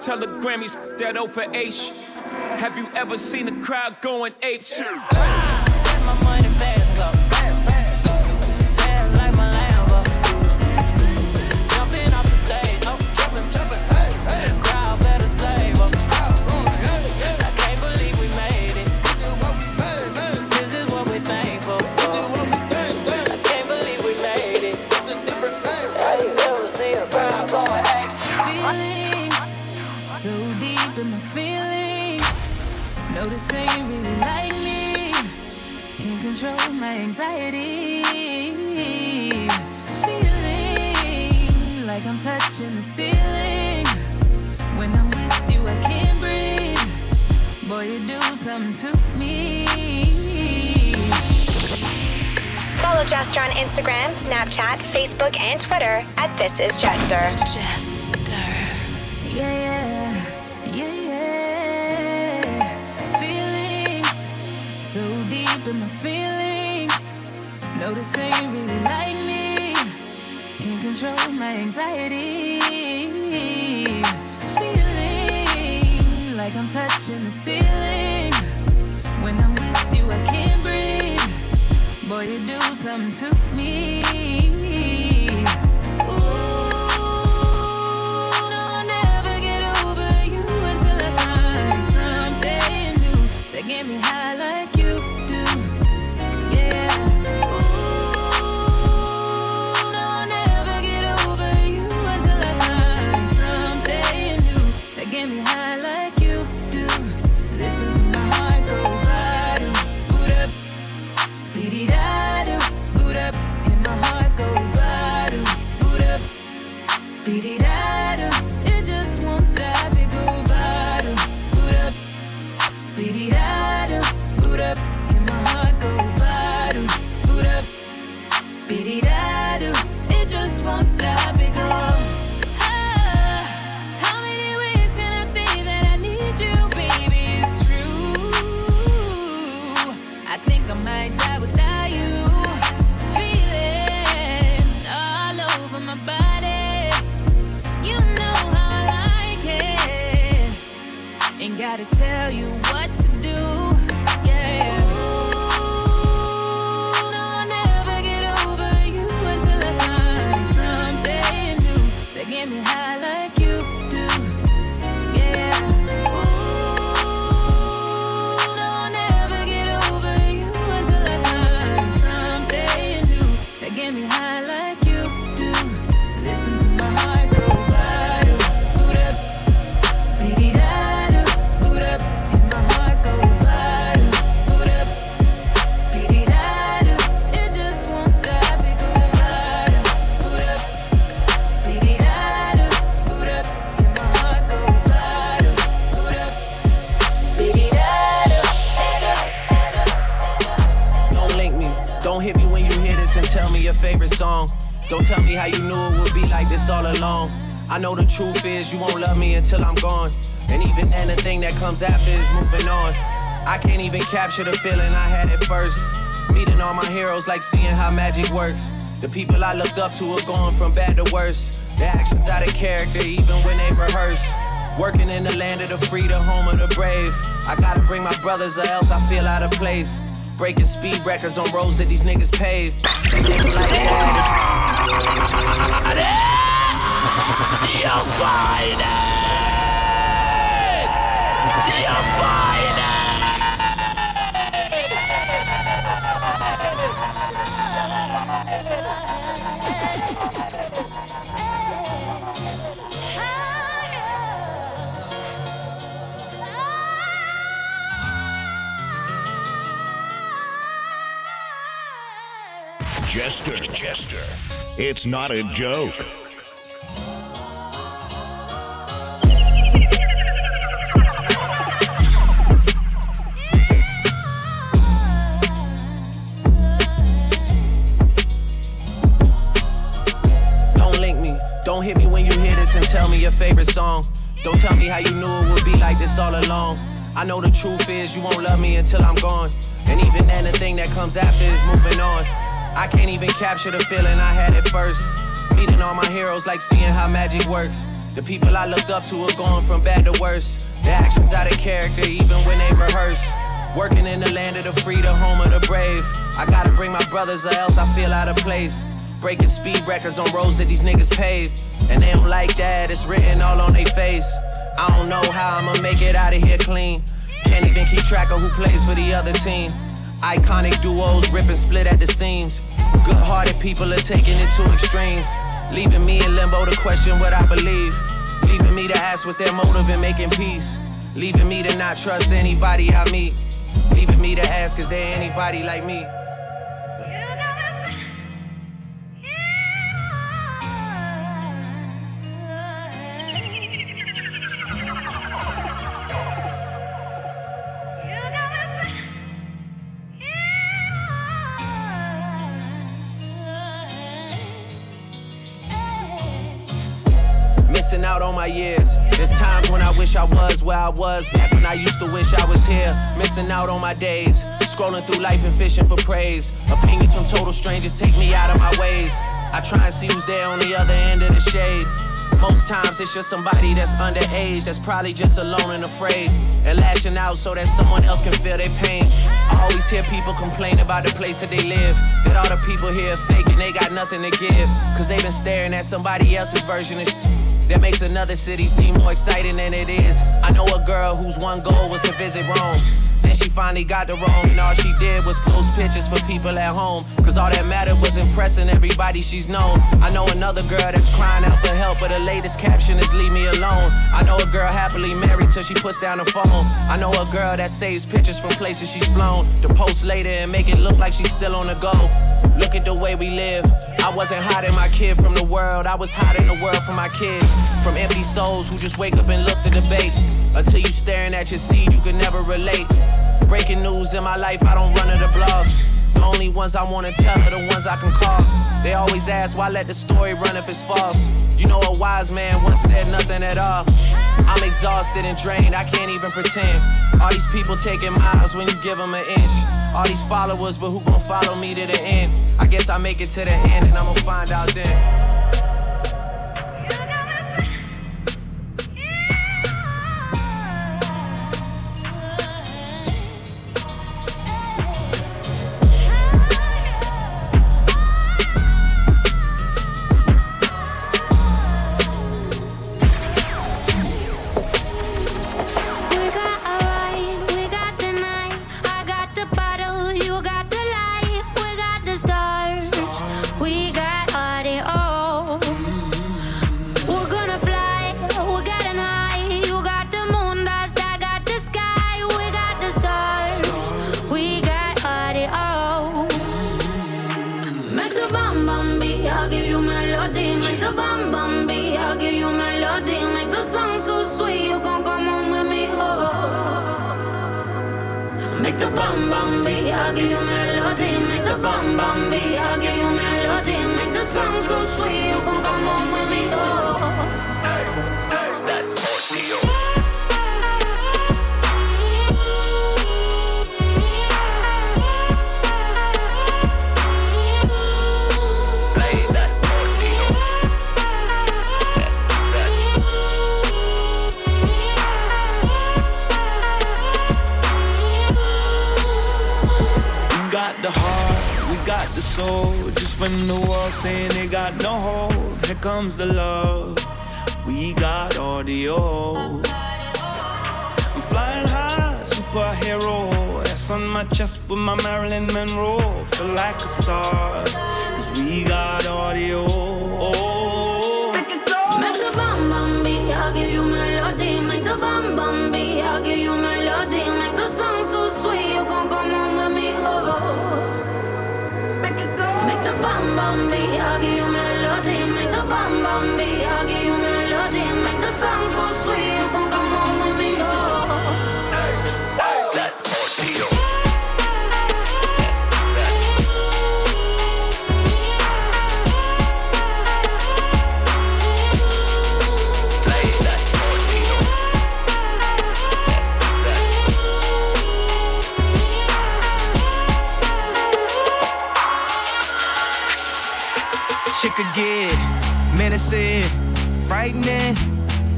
Tell the Grammys that O for H. Have you ever seen a crowd going ape shit? To me. Follow Jester on Instagram, Snapchat, Facebook, and Twitter at This Is Jester. Jester. Yeah, yeah, yeah, yeah. Feelings so deep in my feelings. Notice you really like me. Can't control my anxiety. Feeling like I'm touching the ceiling. Boy, you do something to me. Ooh, no, I'll high like you Don't tell me how you knew it would be like this all along. I know the truth is you won't love me until I'm gone. And even then, the thing that comes after is moving on. I can't even capture the feeling I had at first. Meeting all my heroes, like seeing how magic works. The people I looked up to are going from bad to worse. Their actions out of character, even when they rehearse. Working in the land of the free, the home of the brave. I gotta bring my brothers, or else I feel out of place. Breaking speed records on roads that these niggas pave. You'll find! You'll find Jester. Jester. It's not a joke. Don't link me. Don't hit me when you hear this and tell me your favorite song. Don't tell me how you knew it would be like this all along. I know the truth is you won't love me until I'm gone. And even then, the thing that comes after is moving on. I can't even capture the feeling I had at first. Meeting all my heroes, like seeing how magic works. The people I looked up to are going from bad to worse. Their actions out of character, even when they rehearse. Working in the land of the free, the home of the brave. I gotta bring my brothers, or else I feel out of place. Breaking speed records on roads that these niggas pave. And they don't like that, it's written all on their face. I don't know how I'ma make it out of here clean. Can't even keep track of who plays for the other team. Iconic duos ripping split at the seams. Good hearted people are taking it to extremes. Leaving me in limbo to question what I believe. Leaving me to ask what's their motive in making peace. Leaving me to not trust anybody I meet. Leaving me to ask, is there anybody like me? I was where I was back when I used to wish I was here. Missing out on my days. Scrolling through life and fishing for praise. Opinions from total strangers take me out of my ways. I try and see who's there on the other end of the shade. Most times it's just somebody that's underage, that's probably just alone and afraid, and lashing out so that someone else can feel their pain. I always hear people complain about the place that they live, that all the people here fake and they got nothing to give, cause they've been staring at somebody else's version of that makes another city seem more exciting than it is. I know a girl whose one goal was to visit Rome. Then she finally got to Rome, and all she did was post pictures for people at home. Cause all that mattered was impressing everybody she's known. I know another girl that's crying out for help, but her latest caption is leave me alone. I know a girl happily married till she puts down the phone. I know a girl that saves pictures from places she's flown to post later and make it look like she's still on the go. Look at the way we live. I wasn't hiding my kid from the world, I was hiding the world from my kid. From empty souls who just wake up and look to debate. Until you staring at your seed, you can never relate. Breaking news in my life, I don't run to the blogs. The only ones I wanna tell are the ones I can call. They always ask why let the story run if it's false. You know a wise man once said nothing at all. I'm exhausted and drained, I can't even pretend. All these people taking miles when you give them an inch. All these followers, but who gon' follow me to the end? I guess I make it to the end and I'ma find out then. Menacing, frightening,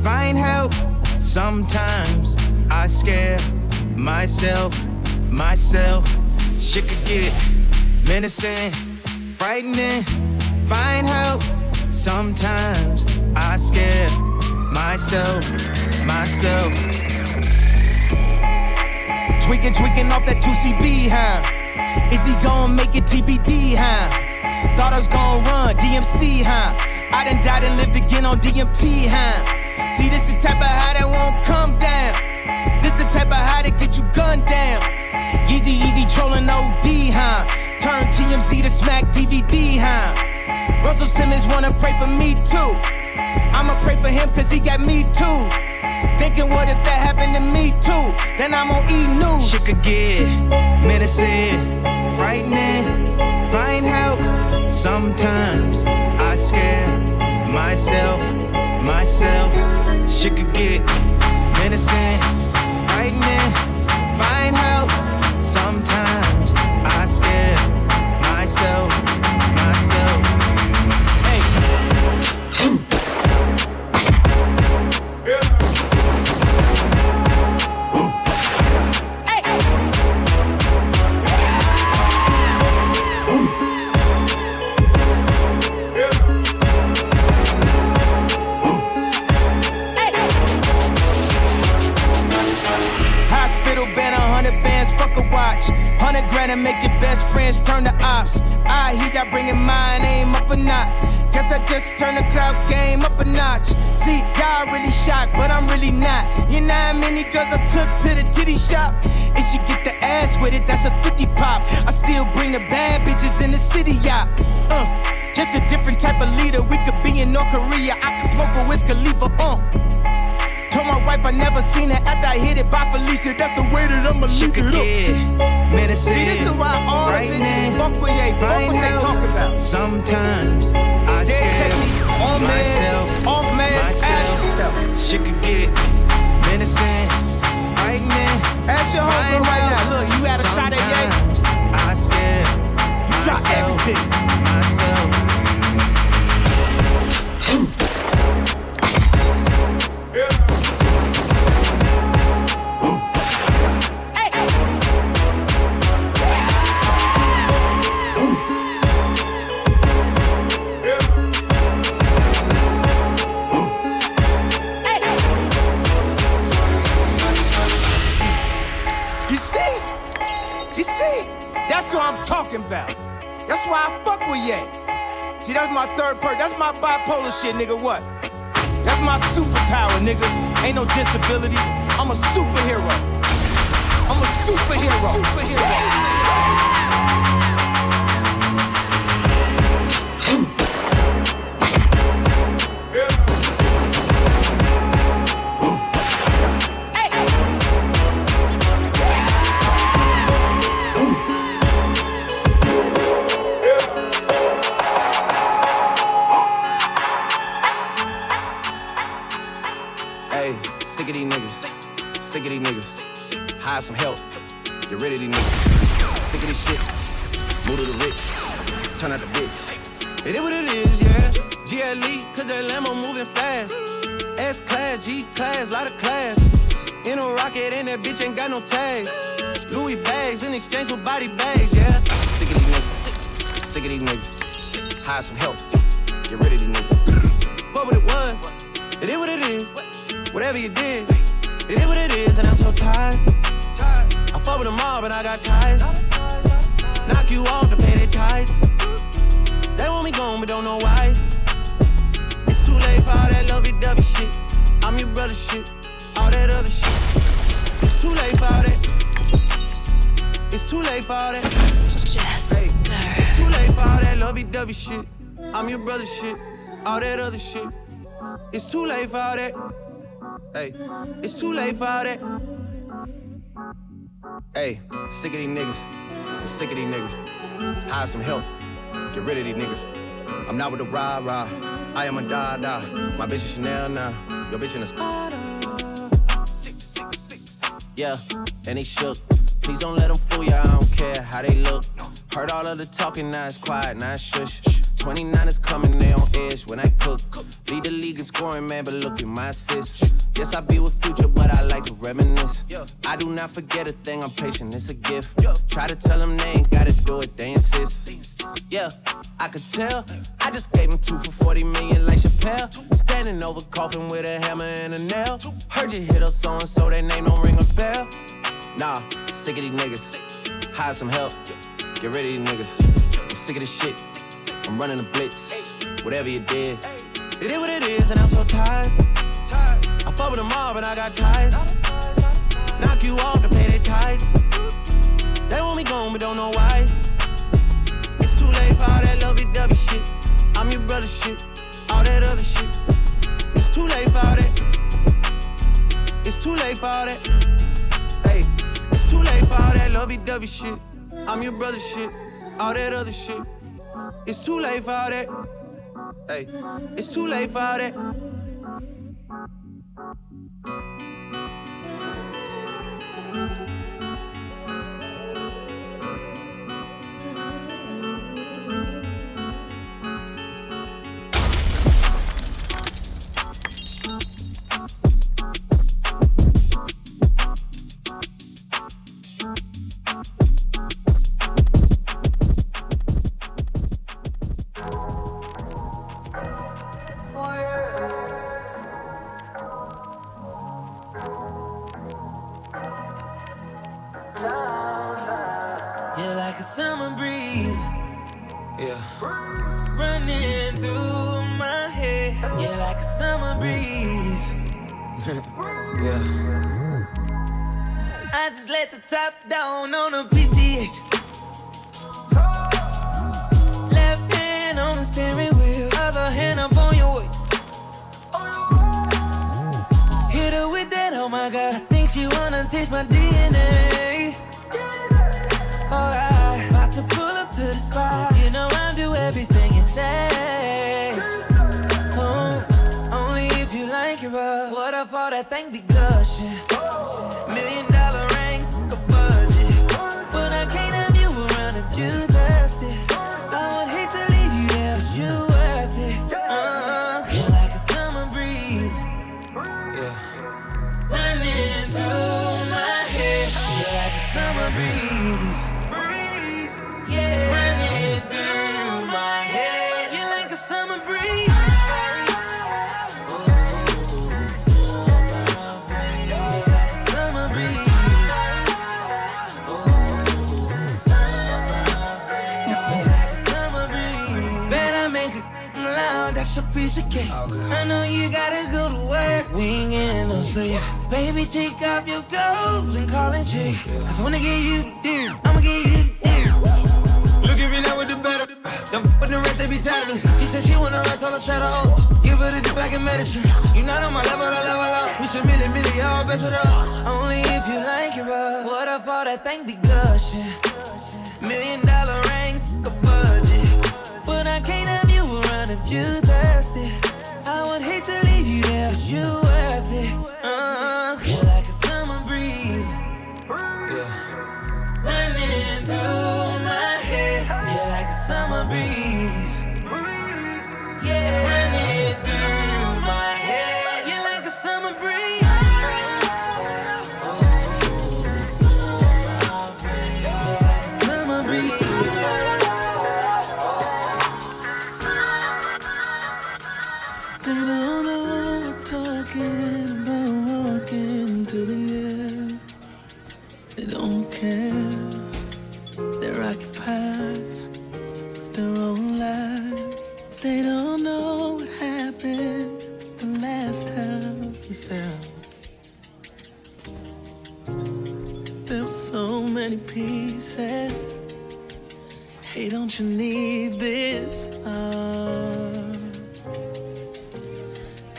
find help. Sometimes I scare myself, myself. Shit could get menacing, frightening, find help. Sometimes I scare myself, myself. Tweaking, tweaking off that 2CB, huh? Is he gonna make it TBD, huh? Thought I was gonna run DMC, huh? I done died and lived again on DMT, huh? See, this is the type of high that won't come down. This is the type of high that get you gunned down. Easy, easy trolling OD, huh? Turn TMZ to smack DVD, huh? Russell Simmons wanna pray for me too. I'ma pray for him cause he got me too. Thinking what if that happened to me too? Then I'm on E News. Shit could get medicine, frightening, find help. Sometimes I scare myself, myself. Shit could get medicine, frightening, find help. Sometimes I scare myself. Hundred grand and make your best friends turn to ops. I hear y'all bringing mine aim up a notch. Guess I just turned the cloud game up a notch. See, y'all really shocked, but I'm really not. You know how many girls I took to the titty shop? If she get the ass with it, that's a 50 pop. I still bring the bad bitches in the city, yeah. Uh, just a different type of leader. We could be in North Korea. I could smoke a Wiz Khalifa, uh. Told my wife I never seen it after I hit it by Felicia. That's the way that I'ma leave it up. Medicine, See, this is why all the bitches fuck with they, fuck what they talk about. Sometimes I they take me on myself, meds, off meds, ask yourself. Shit could get medicine, right now. Ask your homegirl right now. Look, you had a shot at yay. I scared. You drop everything. Myself. That's what I'm talking about. That's why I fuck with Ye. See, that's my third perk. That's my bipolar shit, nigga. What? That's my superpower, nigga. Ain't no disability. I'm a superhero. I'm a superhero. superhero. Hey, That Lambo moving fast. S class, G class, lot of class. In a rocket, and that bitch ain't got no tags. Louis bags in exchange for body bags, yeah. Sick of these niggas. Sick of these niggas. Hire some help. Get rid of these niggas. What what it was. It is what it is. Whatever you did, it is what it is, and I'm so tired. I fuck with them all, but I got ties. Knock you off to pay their ties. They want me gone, but don't know why. It's too late for all that lovey-dovey shit. I'm your brother shit, all that other shit. It's too late for all that. It's too late for all that. Hey, it's too late for all that lovey-dovey shit. I'm your brother shit, all that other shit. It's too late for all that. Hey, it's too late for all that. Hey, sick of these niggas. I'm sick of these niggas. Hire some help. Get rid of these niggas. I'm not with the rah rah. I am a da da. My bitch is Chanel now. Your bitch in a Spada. Yeah, and they shook. Please don't let them fool ya. I don't care how they look. Heard all of the talking, now it's quiet, now it's shush. 29 is coming, they on edge when I cook. Lead the league in scoring, man, but look at my assist. Yes, I be with future, but I like to reminisce. I do not forget a thing, I'm patient, it's a gift. Try to tell them they ain't gotta do it, they insist. Yeah, I could tell. I just gave him two for 40 million like Chappelle. Standing over coffin with a hammer and a nail. Heard you hit up so and so, that name don't ring a bell. Nah, sick of these niggas. Hire some help. Get rid of these niggas. I'm sick of this shit. I'm running the blitz. Whatever you did, it is what it is, and I'm so tired. I fuck with them all, but I got ties. Knock you off to pay their ties. They want me gone, but don't know why too late for all that lovey-dovey shit. I'm your brother shit, all that other shit. It's too late for all that. It's too late for all that. Hey, it's too late for all that lovey-dovey shit. I'm your brother shit, all that other shit. It's too late for all that. Hey, it's too late for all that.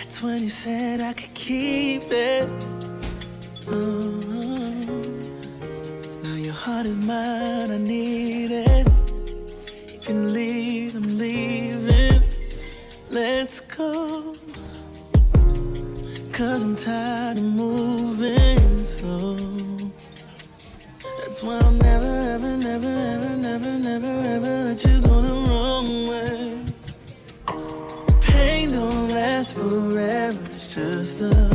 That's when you said I could keep it. Mm-hmm. Now your heart is mine, I need it. You can leave, I'm leaving. Let's go. Cause I'm tired of moving. just a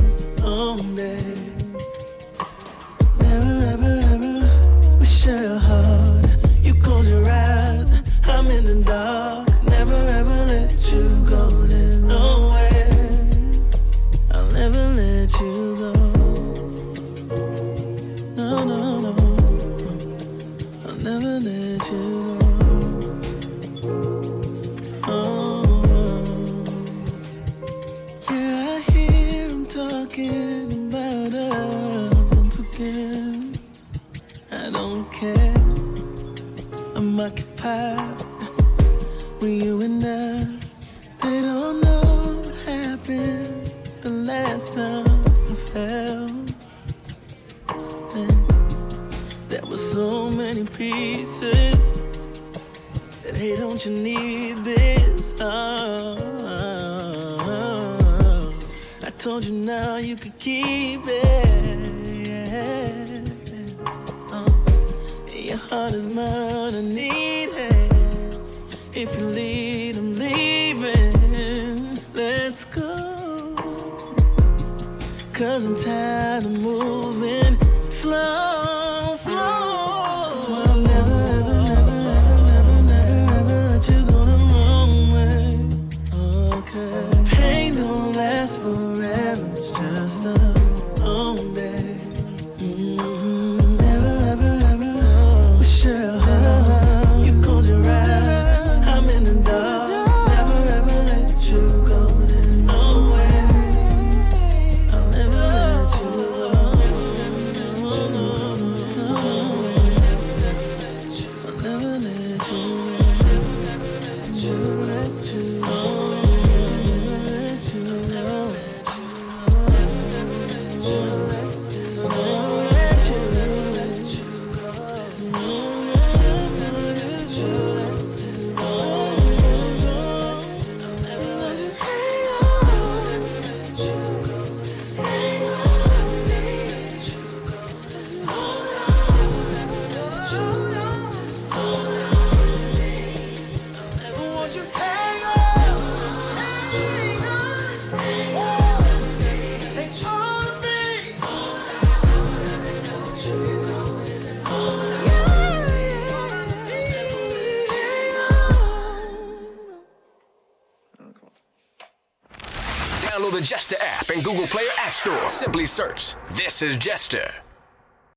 you now, you could keep it. Simply search. This is Jester.